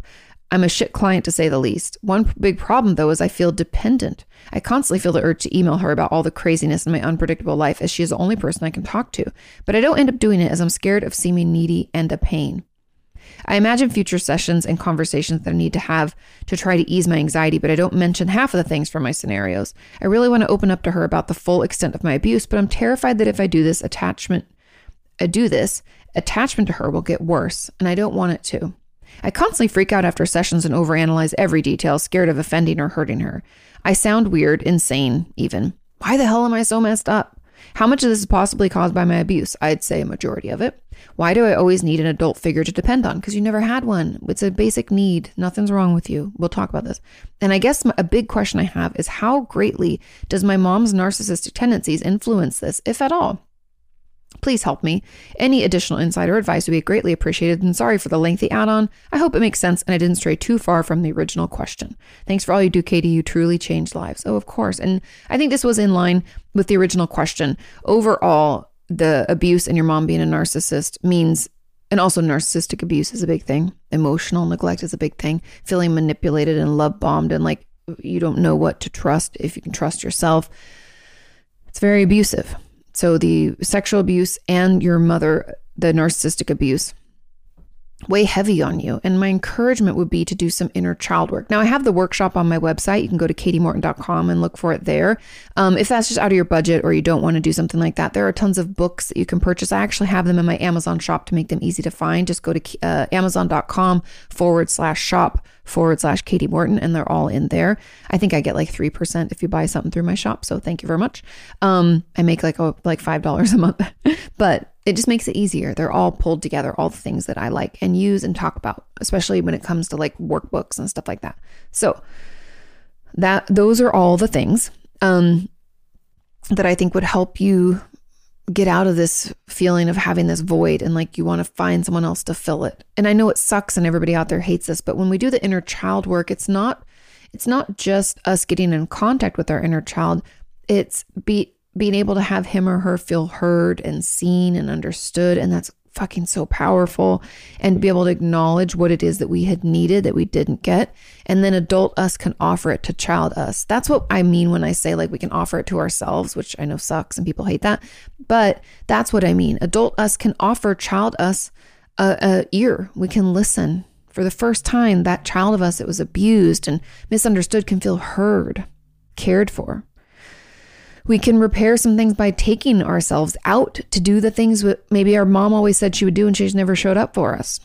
Speaker 1: I'm a shit client to say the least. One big problem though is I feel dependent. I constantly feel the urge to email her about all the craziness in my unpredictable life as she is the only person I can talk to. But I don't end up doing it as I'm scared of seeming needy and a pain. I imagine future sessions and conversations that I need to have to try to ease my anxiety, but I don't mention half of the things from my scenarios. I really want to open up to her about the full extent of my abuse, but I'm terrified that if I do this attachment, I do this, attachment to her will get worse, and I don't want it to. I constantly freak out after sessions and overanalyze every detail, scared of offending or hurting her. I sound weird, insane, even. Why the hell am I so messed up? How much of this is possibly caused by my abuse? I'd say a majority of it. Why do I always need an adult figure to depend on? Because you never had one. It's a basic need. Nothing's wrong with you. We'll talk about this. And I guess a big question I have is how greatly does my mom's narcissistic tendencies influence this, if at all? Please help me. Any additional insight or advice would be greatly appreciated. And sorry for the lengthy add on. I hope it makes sense and I didn't stray too far from the original question. Thanks for all you do, Kati. You truly changed lives. Oh, of course. And I think this was in line with the original question. Overall, the abuse and your mom being a narcissist means and also narcissistic abuse is a big thing. Emotional neglect is a big thing. Feeling manipulated and love bombed and like you don't know what to trust if you can trust yourself. It's very abusive. So the sexual abuse and your mother the narcissistic abuse weigh heavy on you. And my encouragement would be to do some inner child work. Now, I have the workshop on my website. You can go to katimorton.com and look for it there. Um, if that's just out of your budget or you don't want to do something like that, there are tons of books that you can purchase. I actually have them in my Amazon shop to make them easy to find. Just go to uh, amazon.com forward slash shop forward slash Kati Morton, and they're all in there. I think I get like 3% if you buy something through my shop. So thank you very much. Um, I make like, oh, like $5 a month, but it just makes it easier. They're all pulled together, all the things that I like and use and talk about, especially when it comes to like workbooks and stuff like that. So that those are all the things um, that I think would help you get out of this feeling of having this void and like you want to find someone else to fill it. And I know it sucks and everybody out there hates this, but when we do the inner child work, it's not it's not just us getting in contact with our inner child. It's be being able to have him or her feel heard and seen and understood. And that's fucking so powerful. And be able to acknowledge what it is that we had needed that we didn't get. And then adult us can offer it to child us. That's what I mean when I say like we can offer it to ourselves, which I know sucks and people hate that. But that's what I mean. Adult us can offer child us a, a ear. We can listen For the first time, that child of us that was abused and misunderstood can feel heard, cared for. We can repair some things by taking ourselves out to do the things that maybe our mom always said she would do and she's never showed up for us.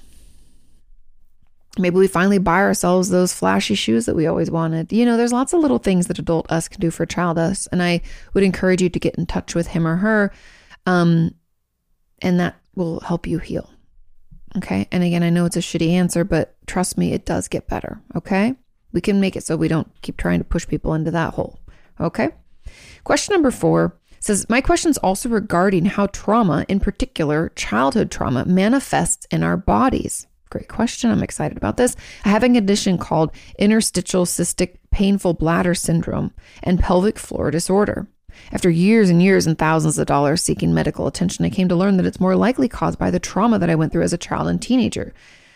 Speaker 1: Maybe we finally buy ourselves those flashy shoes that we always wanted. You know, there's lots of little things that adult us can do for child us. And I would encourage you to get in touch with him or her. Um, and that will help you heal. Okay. And again, I know it's a shitty answer, but trust me, it does get better. Okay. We can make it so we don't keep trying to push people into that hole. Okay. Question number four says My question is also regarding how trauma, in particular childhood trauma, manifests in our bodies. Great question. I'm excited about this. I have a condition called interstitial cystitis painful bladder syndrome and pelvic floor disorder. After years and years and thousands of dollars seeking medical attention, I came to learn that it's more likely caused by the trauma that I went through as a child and teenager.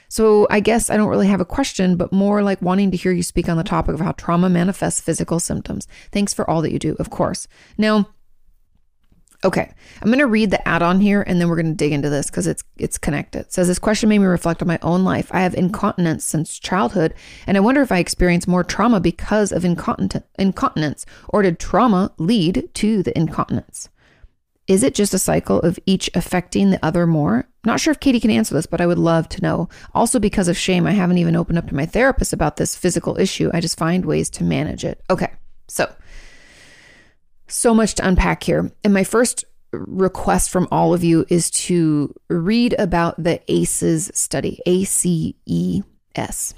Speaker 1: So I guess I don't really have a question, but more like wanting to hear you speak on the topic of how trauma manifests physical symptoms. Thanks for all that you do, of course. Now, Okay, I'm going to read the add-on here, and then we're going to dig into this because it's it's connected. It says this question made me reflect on my own life. I have incontinence since childhood, and I wonder if I experienced more trauma because of incontinence, or did trauma lead to the incontinence? Is it just a cycle of each affecting the other more? Not sure if Kati can answer this, but I would love to know. Also, because of shame, I haven't even opened up to my therapist about this physical issue. I just find ways to manage it. Okay, so so much to unpack here. And my first request from all of you is to read about the ACEs study, A C E S.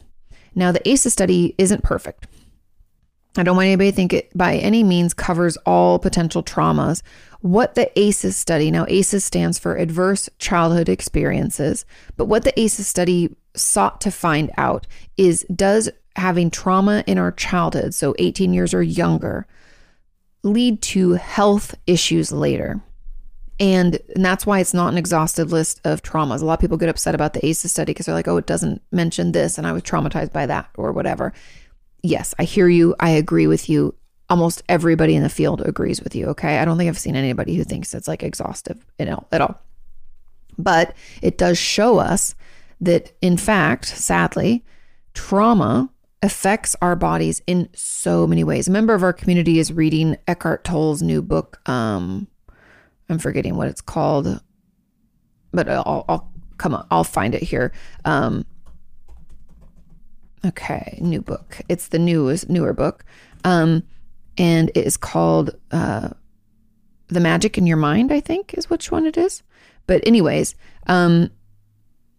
Speaker 1: Now, the ACEs study isn't perfect. I don't want anybody to think it by any means covers all potential traumas. What the ACEs study, now ACEs stands for Adverse Childhood Experiences, but what the ACEs study sought to find out is does having trauma in our childhood, so 18 years or younger, lead to health issues later. And, and that's why it's not an exhaustive list of traumas. A lot of people get upset about the ACEs study because they're like, oh, it doesn't mention this, and I was traumatized by that, or whatever. Yes, I hear you. I agree with you. Almost everybody in the field agrees with you. Okay. I don't think I've seen anybody who thinks it's like exhaustive at all. But it does show us that, in fact, sadly, trauma affects our bodies in so many ways. A member of our community is reading Eckhart Tolle's new book. Um, I'm forgetting what it's called, but I'll, I'll come on, I'll find it here. Um, okay, new book. It's the newest, newer book. Um, and it is called uh, The Magic in Your Mind, I think is which one it is. But, anyways, um,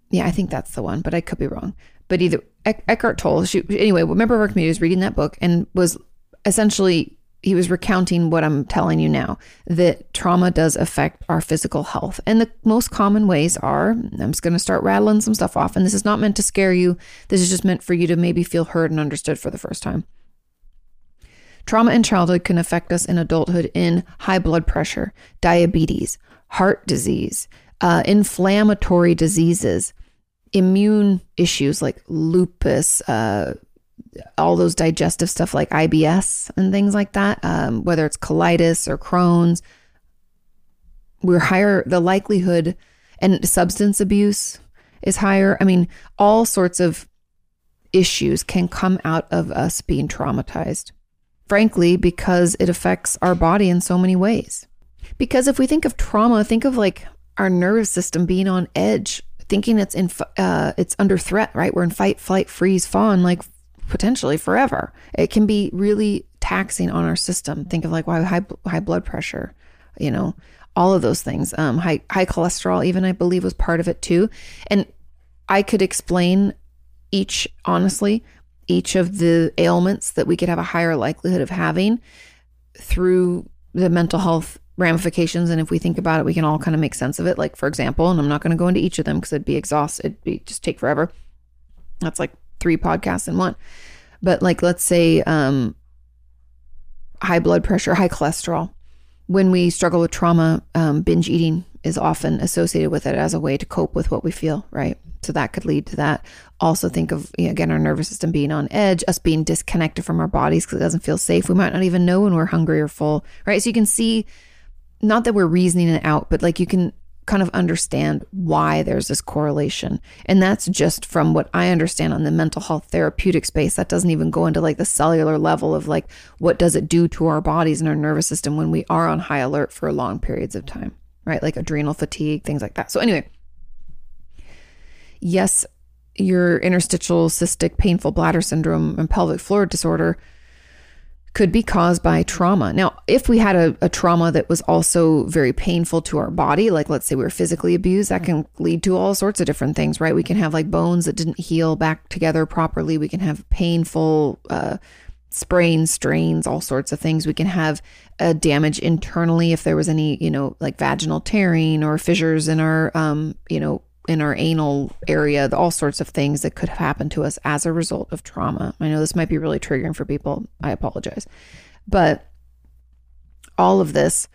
Speaker 1: yeah, I think that's the one, but I could be wrong. But either Eckhart Tolle, she, anyway, a member of our community was reading that book and was essentially he was recounting what I'm telling you now that trauma does affect our physical health. And the most common ways are I'm just going to start rattling some stuff off. And this is not meant to scare you, this is just meant for you to maybe feel heard and understood for the first time. Trauma in childhood can affect us in adulthood in high blood pressure, diabetes, heart disease, uh, inflammatory diseases, immune issues like lupus, uh, all those digestive stuff like IBS and things like that, um, whether it's colitis or Crohn's, we're higher, the likelihood and substance abuse is higher. I mean, all sorts of issues can come out of us being traumatized, frankly, because it affects our body in so many ways. Because if we think of trauma, think of like our nervous system being on edge thinking it's in uh, it's under threat, right? We're in fight, flight, freeze, fawn, like potentially forever. It can be really taxing on our system. Think of like why high high blood pressure, you know, all of those things. Um, high high cholesterol, even I believe was part of it too. And I could explain each honestly each of the ailments that we could have a higher likelihood of having through the mental health ramifications and if we think about it we can all kind of make sense of it like for example and i'm not going to go into each of them because it'd be exhaust it'd be just take forever that's like three podcasts in one. But like let's say um high blood pressure high cholesterol. When we struggle with trauma um, binge eating is often associated with it as a way to cope with what we feel right? So that could lead to that. Also think of you know, again our nervous system being on edge us being disconnected from our bodies because it doesn't feel safe. We might not even know when we're hungry or full right? So you can see not that we're reasoning it out, but like you can kind of understand why there's this correlation. And that's just from what I understand on the mental health therapeutic space. That doesn't even go into like the cellular level of like what does it do to our bodies and our nervous system when we are on high alert for long periods of time, right? Like adrenal fatigue, things like that. So, anyway, yes, your interstitial cystitis painful bladder syndrome and pelvic floor disorder could be caused by trauma. Now, if we had a, a, trauma that was also very painful to our body, like let's say we were physically abused, that can lead to all sorts of different things, right? We can have like bones that didn't heal back together properly. We can have painful uh, sprains, strains, all sorts of things. We can have a damage internally if there was any, you know, like vaginal tearing or fissures in our, um, you know, in our anal area, all sorts of things that could have happened to us as a result of trauma. I know this might be really triggering for people. I apologize. But all of this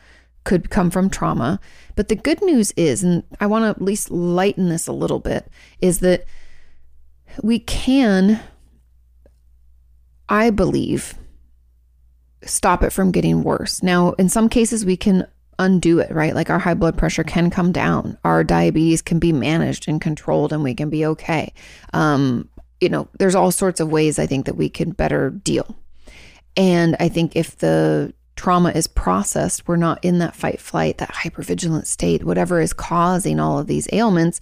Speaker 1: could come from trauma. But the good news is, and I want to at least lighten this a little bit, is that we can, I believe, stop it from getting worse. Now, in some cases, we can undo it, right? Like our high blood pressure can come down, our diabetes can be managed and controlled, and we can be okay. Um, you know, there's all sorts of ways I think that we can better deal. And I think if the trauma is processed, we're not in that fight, flight, that hypervigilant state, whatever is causing all of these ailments,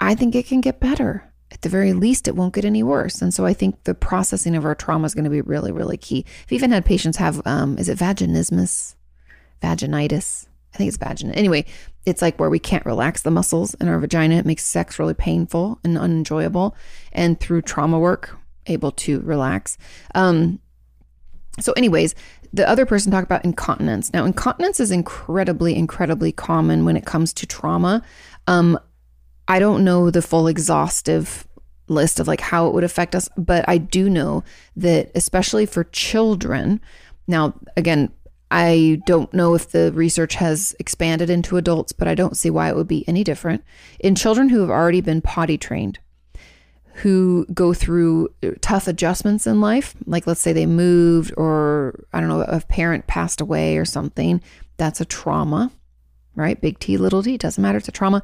Speaker 1: I think it can get better. At the very least, it won't get any worse. And so I think the processing of our trauma is going to be really, really key. I've even had patients have, um, is it vaginismus? Vaginitis. I think it's vagina. Anyway, it's like where we can't relax the muscles in our vagina. It makes sex really painful and unenjoyable. And through trauma work, able to relax. Um, so, anyways, the other person talked about incontinence. Now, incontinence is incredibly, incredibly common when it comes to trauma. Um, I don't know the full exhaustive list of like how it would affect us, but I do know that especially for children. Now, again, I don't know if the research has expanded into adults, but I don't see why it would be any different. In children who have already been potty trained, who go through tough adjustments in life, like let's say they moved or I don't know, a parent passed away or something, that's a trauma, right? Big T, little t, doesn't matter. It's a trauma.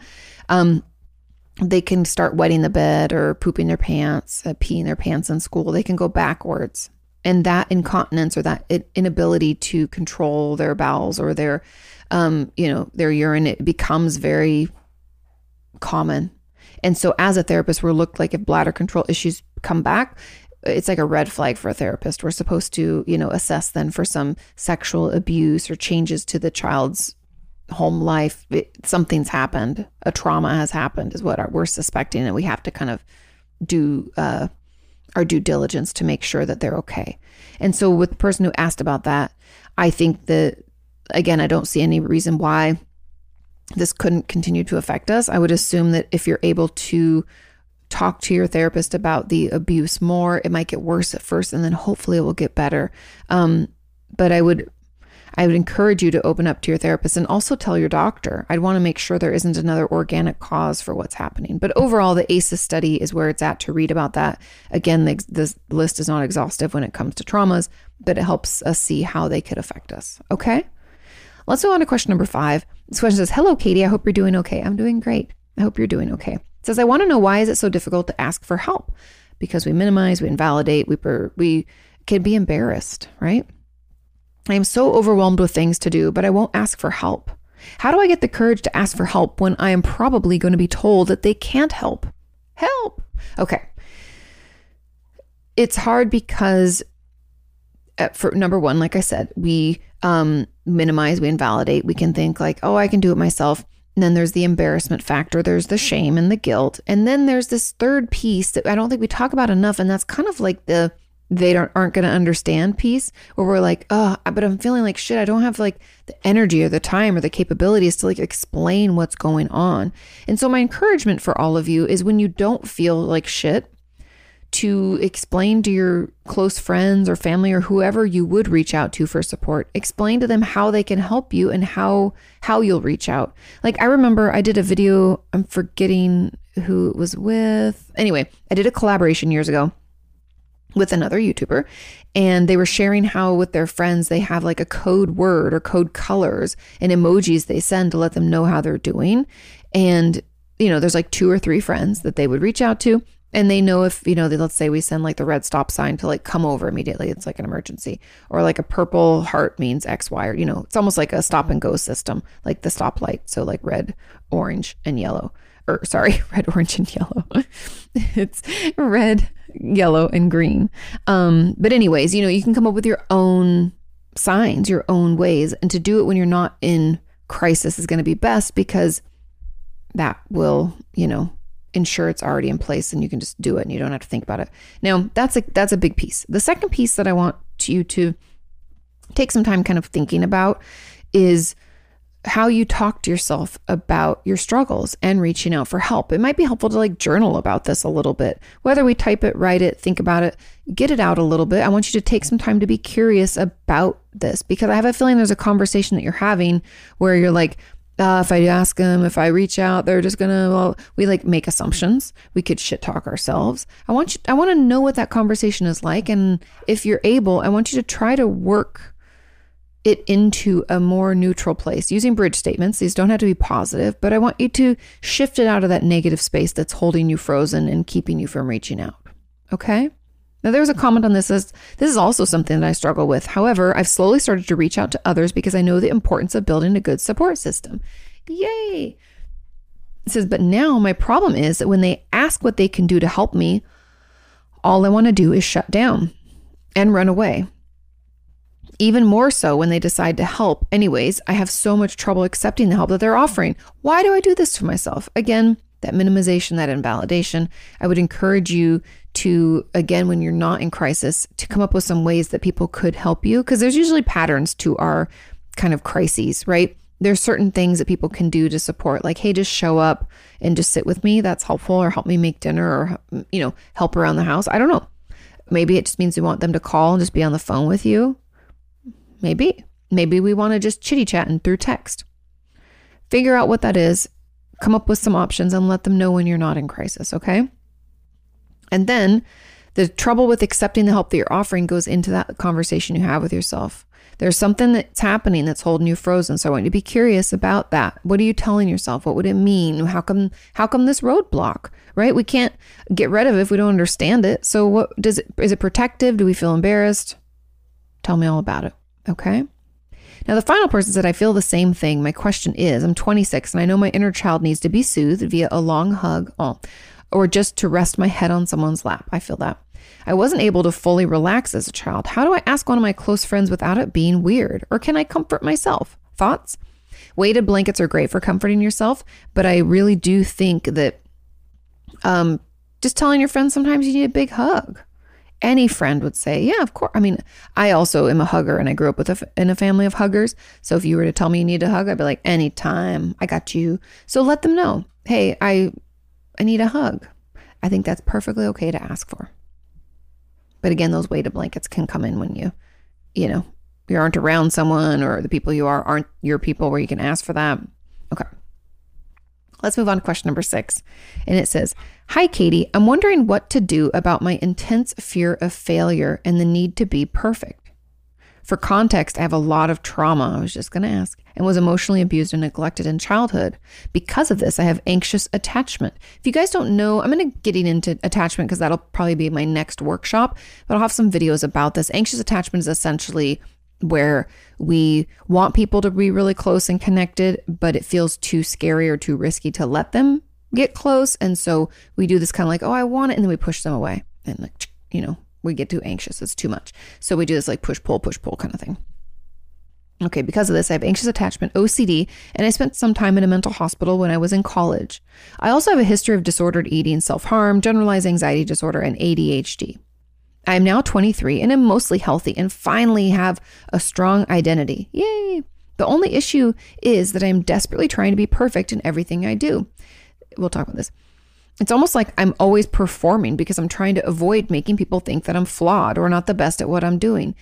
Speaker 1: Um, they can start wetting the bed or pooping their pants, uh, peeing their pants in school. They can go backwards and that incontinence or that inability to control their bowels or their um, you know their urine it becomes very common. And so as a therapist we're looked like if bladder control issues come back it's like a red flag for a therapist. We're supposed to you know assess then for some sexual abuse or changes to the child's home life. It, something's happened. A trauma has happened is what we're suspecting and we have to kind of do uh, our due diligence to make sure that they're okay. And so, with the person who asked about that, I think that, again, I don't see any reason why this couldn't continue to affect us. I would assume that if you're able to talk to your therapist about the abuse more, it might get worse at first and then hopefully it will get better. Um, but I would I would encourage you to open up to your therapist and also tell your doctor. I'd want to make sure there isn't another organic cause for what's happening. But overall, the ACEs study is where it's at to read about that. Again, the, the list is not exhaustive when it comes to traumas, but it helps us see how they could affect us. Okay? Let's go on to question number five. This question says, Hello, Kati. I hope you're doing okay. I'm doing great. I hope you're doing okay. It says, I want to know why is it so difficult to ask for help? Because we minimize, we invalidate, we, per, we can be embarrassed, right? I am so overwhelmed with things to do, but I won't ask for help. How do I get the courage to ask for help when I am probably going to be told that they can't help? Help. Okay. It's hard because, uh, for number one, like I said, we um, minimize, we invalidate. We can think like, oh, I can do it myself. And then there's the embarrassment factor, there's the shame and the guilt. And then there's this third piece that I don't think we talk about enough. And that's kind of like the they don't, aren't going to understand peace where we're like, oh, but I'm feeling like shit. I don't have like the energy or the time or the capabilities to like explain what's going on. And so, my encouragement for all of you is when you don't feel like shit, to explain to your close friends or family or whoever you would reach out to for support explain to them how they can help you and how how you'll reach out like i remember i did a video i'm forgetting who it was with anyway i did a collaboration years ago with another YouTuber and they were sharing how with their friends they have like a code word or code colors and emojis they send to let them know how they're doing. And you know, there's like two or three friends that they would reach out to and they know if, you know, they, let's say we send like the red stop sign to like come over immediately, it's like an emergency, or like a purple heart means X, Y, or, you know, it's almost like a stop and go system, like the stoplight. So like red, orange, and yellow, or sorry, red, orange, and yellow. it's red, yellow, and green. Um, but, anyways, you know, you can come up with your own signs, your own ways, and to do it when you're not in crisis is going to be best because that will, you know, ensure it's already in place and you can just do it and you don't have to think about it. Now, that's a that's a big piece. The second piece that I want you to take some time kind of thinking about is how you talk to yourself about your struggles and reaching out for help. It might be helpful to like journal about this a little bit. Whether we type it, write it, think about it, get it out a little bit. I want you to take some time to be curious about this because I have a feeling there's a conversation that you're having where you're like, uh, if I ask them, if I reach out, they're just gonna. Well, we like make assumptions. We could shit talk ourselves. I want you. I want to know what that conversation is like, and if you're able, I want you to try to work it into a more neutral place using bridge statements. These don't have to be positive, but I want you to shift it out of that negative space that's holding you frozen and keeping you from reaching out. Okay. Now, there was a comment on this as this is also something that I struggle with. However, I've slowly started to reach out to others because I know the importance of building a good support system. Yay! It says, but now my problem is that when they ask what they can do to help me, all I want to do is shut down and run away. Even more so when they decide to help. Anyways, I have so much trouble accepting the help that they're offering. Why do I do this to myself? Again, that minimization, that invalidation. I would encourage you to, again, when you're not in crisis, to come up with some ways that people could help you. Because there's usually patterns to our kind of crises, right? There's certain things that people can do to support, like, hey, just show up and just sit with me. That's helpful, or help me make dinner, or, you know, help around the house. I don't know. Maybe it just means you want them to call and just be on the phone with you. Maybe. Maybe we want to just chitty chat and through text. Figure out what that is, come up with some options, and let them know when you're not in crisis, okay? And then the trouble with accepting the help that you're offering goes into that conversation you have with yourself. There's something that's happening that's holding you frozen. So I want you to be curious about that. What are you telling yourself? What would it mean? How come how come this roadblock? Right? We can't get rid of it if we don't understand it. So what does it is it protective? Do we feel embarrassed? Tell me all about it. Okay? Now, the final person said, I feel the same thing. My question is I'm 26 and I know my inner child needs to be soothed via a long hug. Oh, or just to rest my head on someone's lap. I feel that. I wasn't able to fully relax as a child. How do I ask one of my close friends without it being weird? Or can I comfort myself? Thoughts? Weighted blankets are great for comforting yourself, but I really do think that um, just telling your friends sometimes you need a big hug. Any friend would say, Yeah, of course. I mean, I also am a hugger and I grew up with a, in a family of huggers. So if you were to tell me you need a hug, I'd be like, Anytime, I got you. So let them know, Hey, I I need a hug. I think that's perfectly okay to ask for. But again, those weighted blankets can come in when you, you know, you aren't around someone or the people you are aren't your people where you can ask for that. Okay. Let's move on to question number six. And it says Hi, Kati. I'm wondering what to do about my intense fear of failure and the need to be perfect. For context, I have a lot of trauma, I was just going to ask, and was emotionally abused and neglected in childhood. Because of this, I have anxious attachment. If you guys don't know, I'm going to getting into attachment because that'll probably be my next workshop, but I'll have some videos about this. Anxious attachment is essentially where we want people to be really close and connected, but it feels too scary or too risky to let them get close. And so we do this kind of like, oh, I want it. And then we push them away and like, you know, we get too anxious. It's too much. So we do this like push, pull, push, pull kind of thing. Okay, because of this, I have anxious attachment, OCD, and I spent some time in a mental hospital when I was in college. I also have a history of disordered eating, self harm, generalized anxiety disorder, and ADHD. I am now 23 and am mostly healthy and finally have a strong identity. Yay! The only issue is that I am desperately trying to be perfect in everything I do. We'll talk about this. It's almost like I'm always performing because I'm trying to avoid making people think that I'm flawed or not the best at what I'm doing.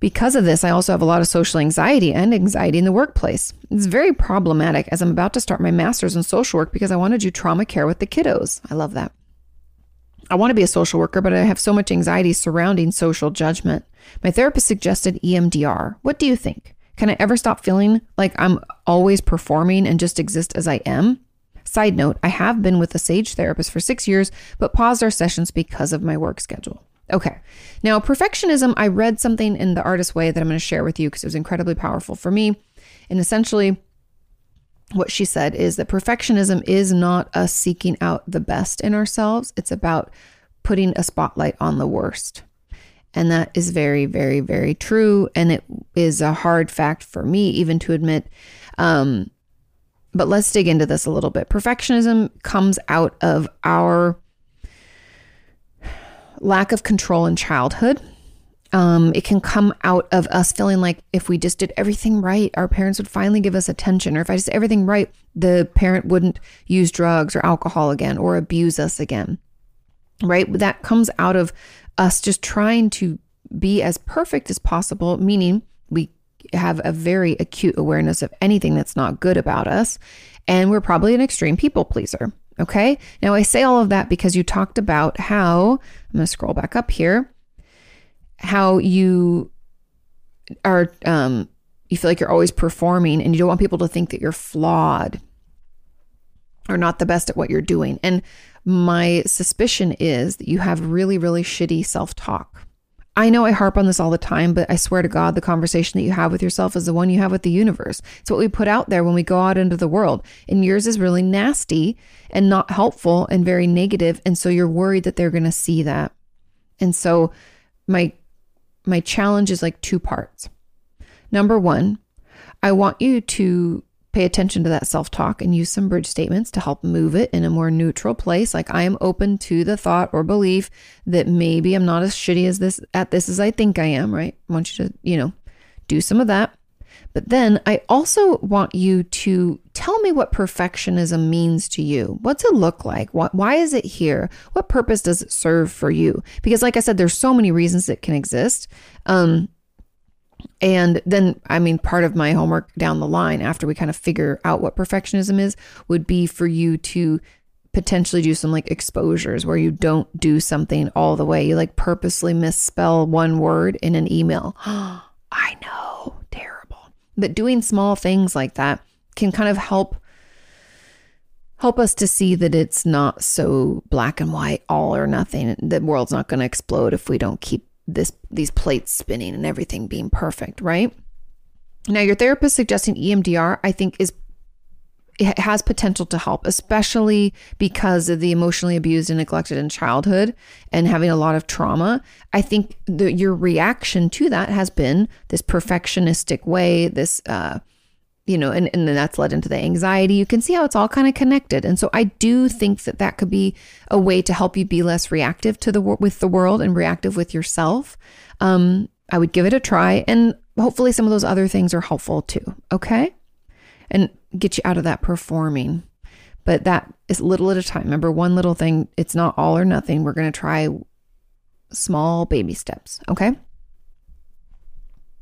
Speaker 1: Because of this, I also have a lot of social anxiety and anxiety in the workplace. It's very problematic as I'm about to start my master's in social work because I want to do trauma care with the kiddos. I love that. I want to be a social worker, but I have so much anxiety surrounding social judgment. My therapist suggested EMDR. What do you think? Can I ever stop feeling like I'm always performing and just exist as I am? Side note, I have been with a SAGE therapist for six years, but paused our sessions because of my work schedule. Okay. Now, perfectionism, I read something in The Artist Way that I'm going to share with you because it was incredibly powerful for me. And essentially, what she said is that perfectionism is not us seeking out the best in ourselves, it's about putting a spotlight on the worst. And that is very, very, very true. And it is a hard fact for me even to admit. Um, but let's dig into this a little bit. Perfectionism comes out of our lack of control in childhood. Um, it can come out of us feeling like if we just did everything right, our parents would finally give us attention. Or if I just did everything right, the parent wouldn't use drugs or alcohol again or abuse us again. Right? That comes out of us just trying to be as perfect as possible, meaning we have a very acute awareness of anything that's not good about us. And we're probably an extreme people pleaser. Okay. Now, I say all of that because you talked about how, I'm going to scroll back up here, how you are, um, you feel like you're always performing and you don't want people to think that you're flawed or not the best at what you're doing. And my suspicion is that you have really, really shitty self talk. I know I harp on this all the time, but I swear to God, the conversation that you have with yourself is the one you have with the universe. It's what we put out there when we go out into the world. And yours is really nasty and not helpful and very negative, And so you're worried that they're going to see that. And so my my challenge is like two parts. Number one, I want you to pay attention to that self talk and use some bridge statements to help move it in a more neutral place. Like I am open to the thought or belief that maybe I'm not as shitty as this at this as I think I am, right? I want you to, you know, do some of that. But then I also want you to tell me what perfectionism means to you. What's it look like? Why is it here? What purpose does it serve for you? Because, like I said, there's so many reasons it can exist. Um, and then, I mean, part of my homework down the line, after we kind of figure out what perfectionism is, would be for you to potentially do some like exposures where you don't do something all the way. You like purposely misspell one word in an email. I know. But doing small things like that can kind of help help us to see that it's not so black and white, all or nothing. The world's not going to explode if we don't keep this these plates spinning and everything being perfect, right? Now your therapist suggesting EMDR, I think is it has potential to help, especially because of the emotionally abused and neglected in childhood and having a lot of trauma. I think the, your reaction to that has been this perfectionistic way, this uh, you know, and, and then that's led into the anxiety. You can see how it's all kind of connected. And so I do think that that could be a way to help you be less reactive to the with the world and reactive with yourself. Um, I would give it a try, and hopefully some of those other things are helpful too. Okay, and get you out of that performing. But that is little at a time. Remember, one little thing. It's not all or nothing. We're going to try small baby steps. Okay.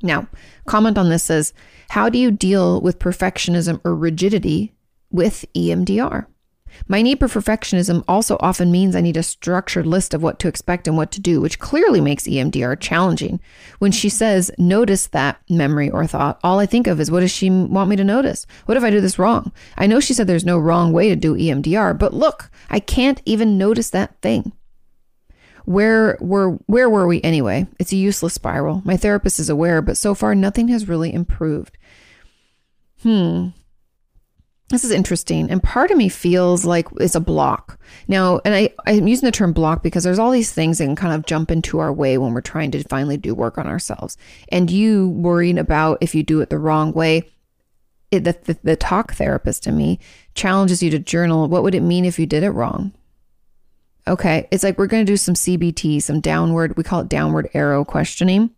Speaker 1: Now, comment on this says, How do you deal with perfectionism or rigidity with EMDR? My need for perfectionism also often means I need a structured list of what to expect and what to do, which clearly makes EMDR challenging. When she says, notice that memory or thought, all I think of is, what does she want me to notice? What if I do this wrong? I know she said there's no wrong way to do EMDR, but look, I can't even notice that thing where were where were we anyway? It's a useless spiral. My therapist is aware, but so far nothing has really improved. Hmm. This is interesting. And part of me feels like it's a block. Now, and I, I'm using the term block because there's all these things that can kind of jump into our way when we're trying to finally do work on ourselves. And you worrying about if you do it the wrong way, it, the, the, the talk therapist in me challenges you to journal. What would it mean if you did it wrong? Okay. It's like we're going to do some CBT, some downward, we call it downward arrow questioning.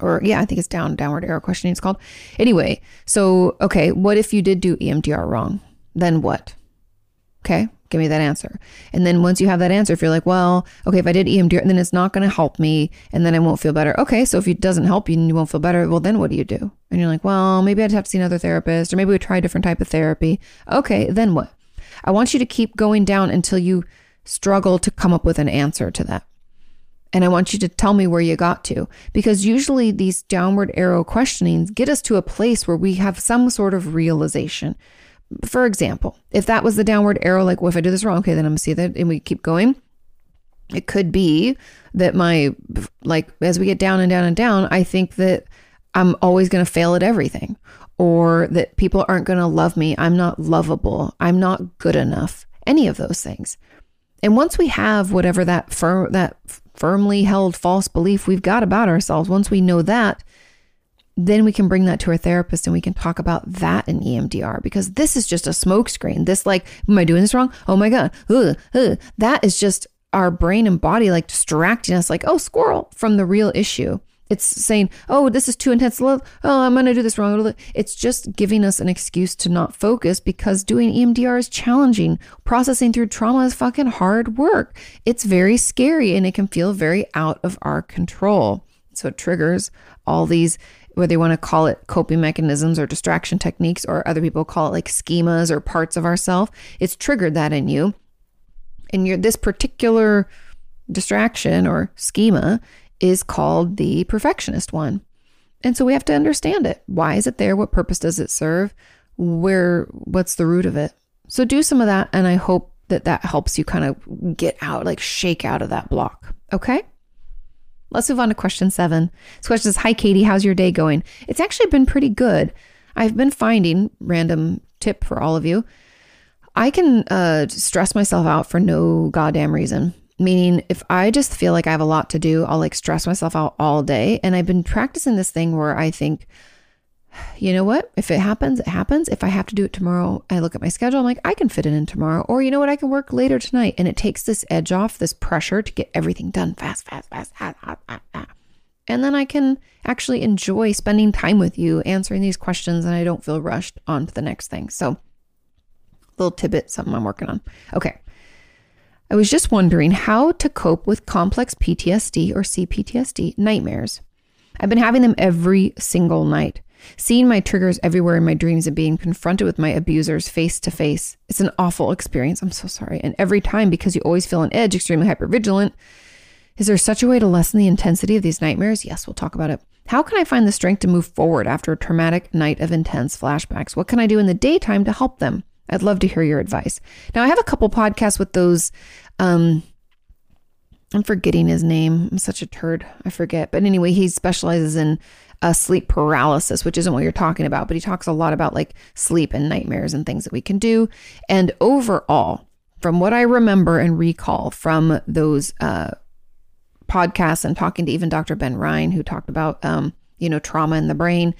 Speaker 1: Or, yeah, I think it's down, downward arrow questioning, it's called. Anyway, so, okay, what if you did do EMDR wrong? Then what? Okay, give me that answer. And then once you have that answer, if you're like, well, okay, if I did EMDR, then it's not going to help me and then I won't feel better. Okay, so if it doesn't help you and you won't feel better, well, then what do you do? And you're like, well, maybe I'd have to see another therapist or maybe we try a different type of therapy. Okay, then what? I want you to keep going down until you struggle to come up with an answer to that. And I want you to tell me where you got to because usually these downward arrow questionings get us to a place where we have some sort of realization. For example, if that was the downward arrow, like, well, if I do this wrong, okay, then I'm gonna see that, and we keep going. It could be that my, like, as we get down and down and down, I think that I'm always gonna fail at everything, or that people aren't gonna love me. I'm not lovable. I'm not good enough. Any of those things. And once we have whatever that that firmly held false belief we've got about ourselves, once we know that, then we can bring that to our therapist and we can talk about that in EMDR because this is just a smokescreen. This like, am I doing this wrong? Oh my god, ugh, ugh. that is just our brain and body like distracting us, like oh squirrel from the real issue. It's saying, oh, this is too intense. Oh, I'm going to do this wrong. It's just giving us an excuse to not focus because doing EMDR is challenging. Processing through trauma is fucking hard work. It's very scary and it can feel very out of our control. So it triggers all these, whether you want to call it coping mechanisms or distraction techniques, or other people call it like schemas or parts of ourself. It's triggered that in you. And you're this particular distraction or schema is called the perfectionist one. And so we have to understand it. Why is it there? What purpose does it serve? Where what's the root of it? So do some of that and I hope that that helps you kind of get out, like shake out of that block. Okay? Let's move on to question 7. This question is, "Hi Kati, how's your day going?" It's actually been pretty good. I've been finding random tip for all of you. I can uh, stress myself out for no goddamn reason. Meaning, if I just feel like I have a lot to do, I'll like stress myself out all day. And I've been practicing this thing where I think, you know what? If it happens, it happens. If I have to do it tomorrow, I look at my schedule. I'm like, I can fit it in tomorrow. Or you know what? I can work later tonight. And it takes this edge off, this pressure to get everything done fast, fast, fast, fast, fast, fast. And then I can actually enjoy spending time with you, answering these questions, and I don't feel rushed on to the next thing. So, little tidbit, something I'm working on. Okay. I was just wondering how to cope with complex PTSD or CPTSD nightmares. I've been having them every single night, seeing my triggers everywhere in my dreams and being confronted with my abusers face to face. It's an awful experience. I'm so sorry. And every time, because you always feel on edge, extremely hypervigilant, is there such a way to lessen the intensity of these nightmares? Yes, we'll talk about it. How can I find the strength to move forward after a traumatic night of intense flashbacks? What can I do in the daytime to help them? I'd love to hear your advice. Now, I have a couple podcasts with those. Um, I'm forgetting his name. I'm such a turd. I forget. But anyway, he specializes in uh, sleep paralysis, which isn't what you're talking about, but he talks a lot about like sleep and nightmares and things that we can do. And overall, from what I remember and recall from those uh, podcasts and talking to even Dr. Ben Ryan, who talked about, um, you know, trauma in the brain,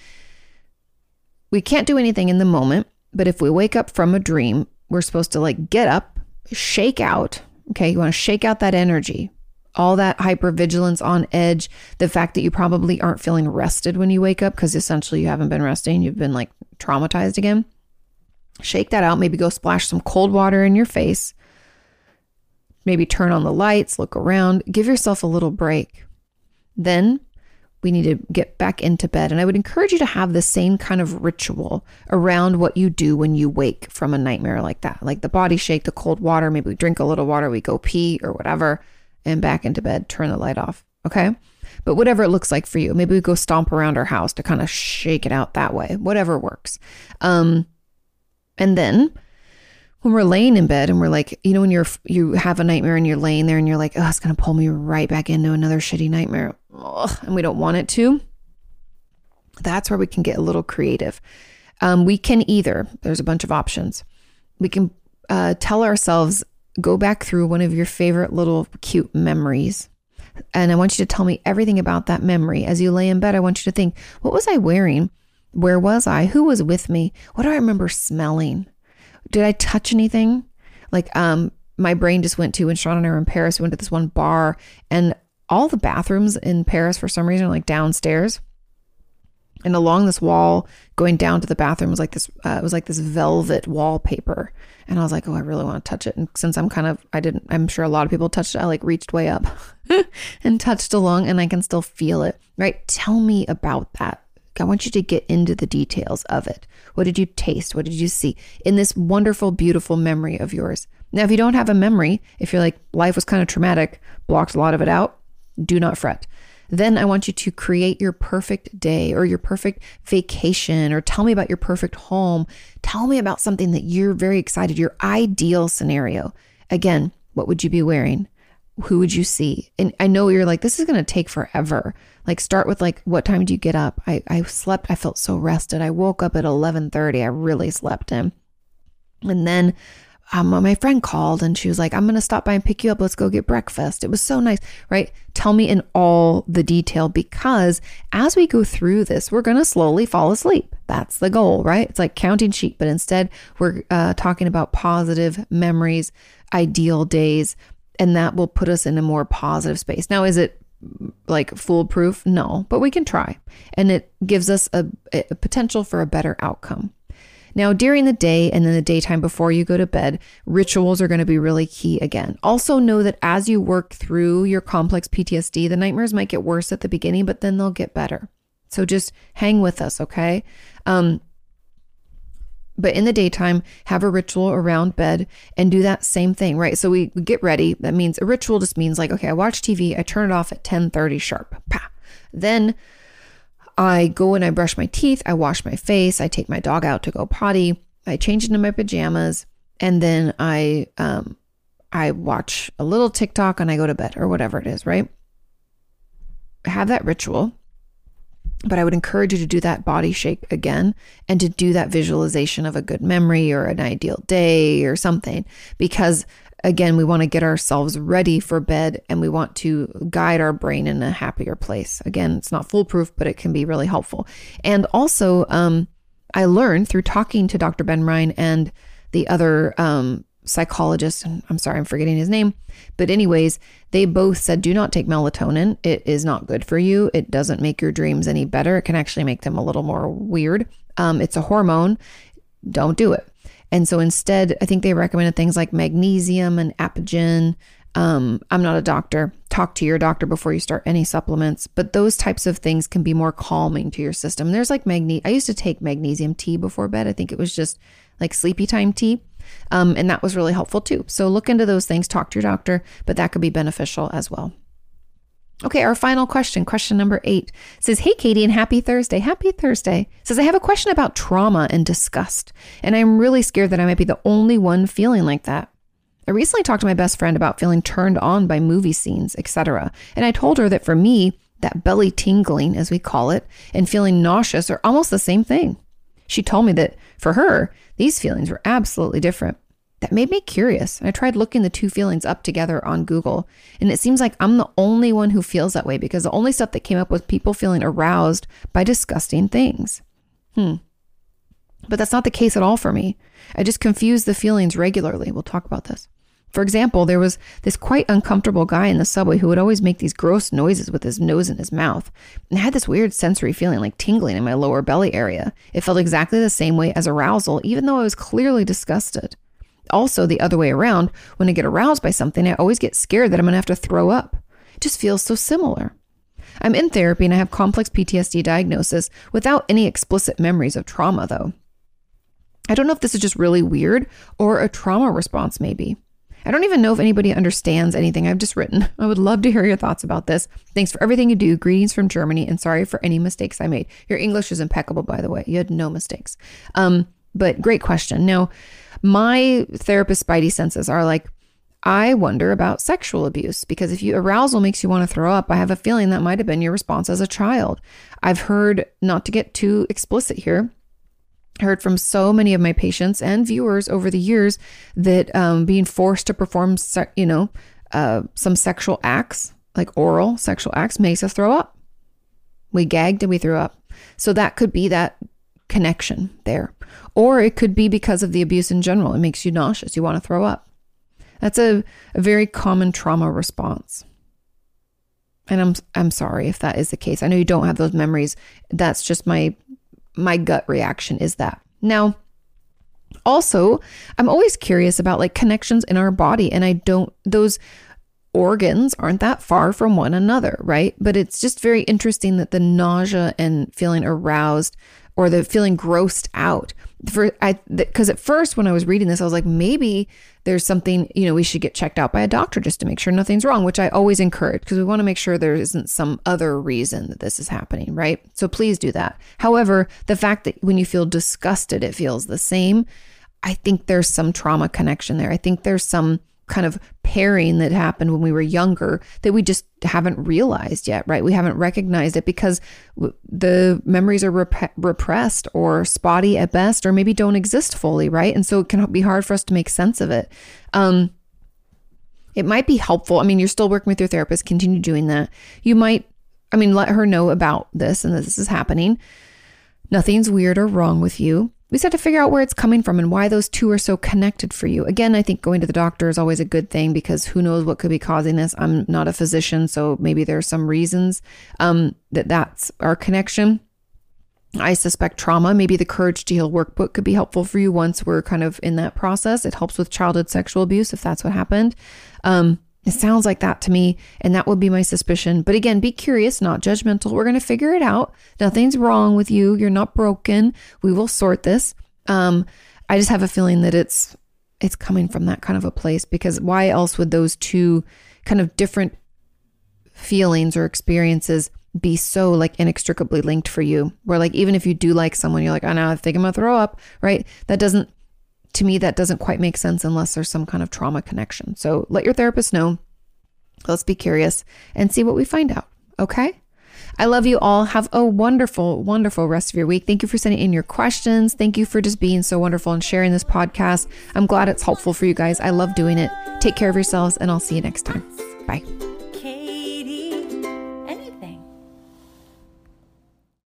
Speaker 1: we can't do anything in the moment but if we wake up from a dream, we're supposed to like get up, shake out. Okay. You want to shake out that energy, all that hypervigilance on edge, the fact that you probably aren't feeling rested when you wake up because essentially you haven't been resting. You've been like traumatized again. Shake that out. Maybe go splash some cold water in your face. Maybe turn on the lights, look around, give yourself a little break. Then we need to get back into bed. And I would encourage you to have the same kind of ritual around what you do when you wake from a nightmare like that, like the body shake, the cold water. Maybe we drink a little water, we go pee or whatever, and back into bed, turn the light off. Okay. But whatever it looks like for you, maybe we go stomp around our house to kind of shake it out that way, whatever works. Um, and then when we're laying in bed and we're like, you know, when you're you have a nightmare and you're laying there and you're like, oh, it's gonna pull me right back into another shitty nightmare ugh, and we don't want it to, that's where we can get a little creative. Um, we can either, there's a bunch of options. We can uh, tell ourselves, go back through one of your favorite little cute memories. And I want you to tell me everything about that memory. As you lay in bed, I want you to think, what was I wearing? Where was I? Who was with me? What do I remember smelling? Did I touch anything? Like, um, my brain just went to when Sean and I were in Paris, we went to this one bar and all the bathrooms in Paris for some reason are like downstairs. And along this wall, going down to the bathroom was like this. Uh, it was like this velvet wallpaper, and I was like, "Oh, I really want to touch it." And since I'm kind of, I didn't. I'm sure a lot of people touched it. I like reached way up and touched along, and I can still feel it. Right? Tell me about that. I want you to get into the details of it. What did you taste? What did you see in this wonderful, beautiful memory of yours? Now, if you don't have a memory, if you're like, life was kind of traumatic, blocked a lot of it out, do not fret. Then I want you to create your perfect day or your perfect vacation or tell me about your perfect home. Tell me about something that you're very excited, your ideal scenario. Again, what would you be wearing? Who would you see? And I know you're like, this is going to take forever. Like start with like, what time do you get up? I, I slept. I felt so rested. I woke up at 1130. I really slept in. And then um, my friend called and she was like, I'm going to stop by and pick you up. Let's go get breakfast. It was so nice, right? Tell me in all the detail because as we go through this, we're going to slowly fall asleep. That's the goal, right? It's like counting sheep, but instead we're uh, talking about positive memories, ideal days, and that will put us in a more positive space. Now, is it like foolproof? No, but we can try. And it gives us a, a potential for a better outcome. Now, during the day and then the daytime before you go to bed, rituals are going to be really key again. Also, know that as you work through your complex PTSD, the nightmares might get worse at the beginning, but then they'll get better. So just hang with us, okay? Um, but in the daytime, have a ritual around bed and do that same thing, right? So we, we get ready. That means a ritual just means like, okay, I watch TV, I turn it off at 10 30 sharp. Pah. Then I go and I brush my teeth, I wash my face, I take my dog out to go potty, I change into my pajamas, and then I um I watch a little TikTok and I go to bed or whatever it is, right? Have that ritual. But I would encourage you to do that body shake again and to do that visualization of a good memory or an ideal day or something because again, we want to get ourselves ready for bed and we want to guide our brain in a happier place. Again, it's not foolproof, but it can be really helpful. And also, um, I learned through talking to Dr. Ben Ryan and the other um, psychologist, I'm sorry, I'm forgetting his name, but anyways, they both said do not take melatonin. It is not good for you. It doesn't make your dreams any better. It can actually make them a little more weird. Um, it's a hormone. Don't do it. And so instead, I think they recommended things like magnesium and apigenin. Um, I'm not a doctor. Talk to your doctor before you start any supplements, but those types of things can be more calming to your system. There's like magne. I used to take magnesium tea before bed. I think it was just like sleepy time tea. Um, and that was really helpful too. So look into those things, talk to your doctor, but that could be beneficial as well. Okay, our final question, question number eight says, Hey, Kati, and happy Thursday. Happy Thursday. Says, I have a question about trauma and disgust, and I'm really scared that I might be the only one feeling like that. I recently talked to my best friend about feeling turned on by movie scenes, etc. And I told her that for me, that belly tingling, as we call it, and feeling nauseous are almost the same thing. She told me that for her, these feelings were absolutely different. That made me curious. I tried looking the two feelings up together on Google, and it seems like I'm the only one who feels that way because the only stuff that came up was people feeling aroused by disgusting things. Hmm. But that's not the case at all for me. I just confuse the feelings regularly. We'll talk about this. For example, there was this quite uncomfortable guy in the subway who would always make these gross noises with his nose in his mouth. And I had this weird sensory feeling like tingling in my lower belly area. It felt exactly the same way as arousal, even though I was clearly disgusted. Also, the other way around, when I get aroused by something, I always get scared that I'm going to have to throw up. It just feels so similar. I'm in therapy and I have complex PTSD diagnosis without any explicit memories of trauma, though. I don't know if this is just really weird or a trauma response, maybe. I don't even know if anybody understands anything I've just written. I would love to hear your thoughts about this. Thanks for everything you do. Greetings from Germany, and sorry for any mistakes I made. Your English is impeccable, by the way. You had no mistakes. Um, but great question. Now, my therapist spidey senses are like, I wonder about sexual abuse because if you arousal makes you want to throw up, I have a feeling that might have been your response as a child. I've heard, not to get too explicit here, heard from so many of my patients and viewers over the years that um, being forced to perform, se- you know, uh, some sexual acts, like oral sexual acts, makes us throw up. We gagged and we threw up. So that could be that connection there. Or it could be because of the abuse in general. It makes you nauseous. You want to throw up. That's a, a very common trauma response. And I'm I'm sorry if that is the case. I know you don't have those memories. That's just my my gut reaction is that. Now, also, I'm always curious about like connections in our body and I don't those organs aren't that far from one another, right? But it's just very interesting that the nausea and feeling aroused or the feeling grossed out for I because at first when I was reading this, I was like, maybe there's something you know we should get checked out by a doctor just to make sure nothing's wrong, which I always encourage because we want to make sure there isn't some other reason that this is happening, right? So please do that. However, the fact that when you feel disgusted, it feels the same. I think there's some trauma connection there. I think there's some kind of pairing that happened when we were younger that we just haven't realized yet, right? We haven't recognized it because the memories are rep- repressed or spotty at best, or maybe don't exist fully, right? And so it can be hard for us to make sense of it. Um, it might be helpful. I mean, you're still working with your therapist, continue doing that. You might, I mean, let her know about this and that this is happening. Nothing's weird or wrong with you we just have to figure out where it's coming from and why those two are so connected for you. Again, I think going to the doctor is always a good thing because who knows what could be causing this. I'm not a physician, so maybe there are some reasons um, that that's our connection. I suspect trauma, maybe the Courage to Heal workbook could be helpful for you once we're kind of in that process. It helps with childhood sexual abuse if that's what happened. Um, it sounds like that to me, and that would be my suspicion. But again, be curious, not judgmental. We're going to figure it out. Nothing's wrong with you. You're not broken. We will sort this. Um, I just have a feeling that it's it's coming from that kind of a place because why else would those two kind of different feelings or experiences be so like inextricably linked for you? Where like even if you do like someone, you're like, I know I think I'm gonna throw up, right? That doesn't to me, that doesn't quite make sense unless there's some kind of trauma connection. So let your therapist know. Let's be curious and see what we find out. Okay. I love you all. Have a wonderful, wonderful rest of your week. Thank you for sending in your questions. Thank you for just being so wonderful and sharing this podcast. I'm glad it's helpful for you guys. I love doing it. Take care of yourselves, and I'll see you next time. Bye.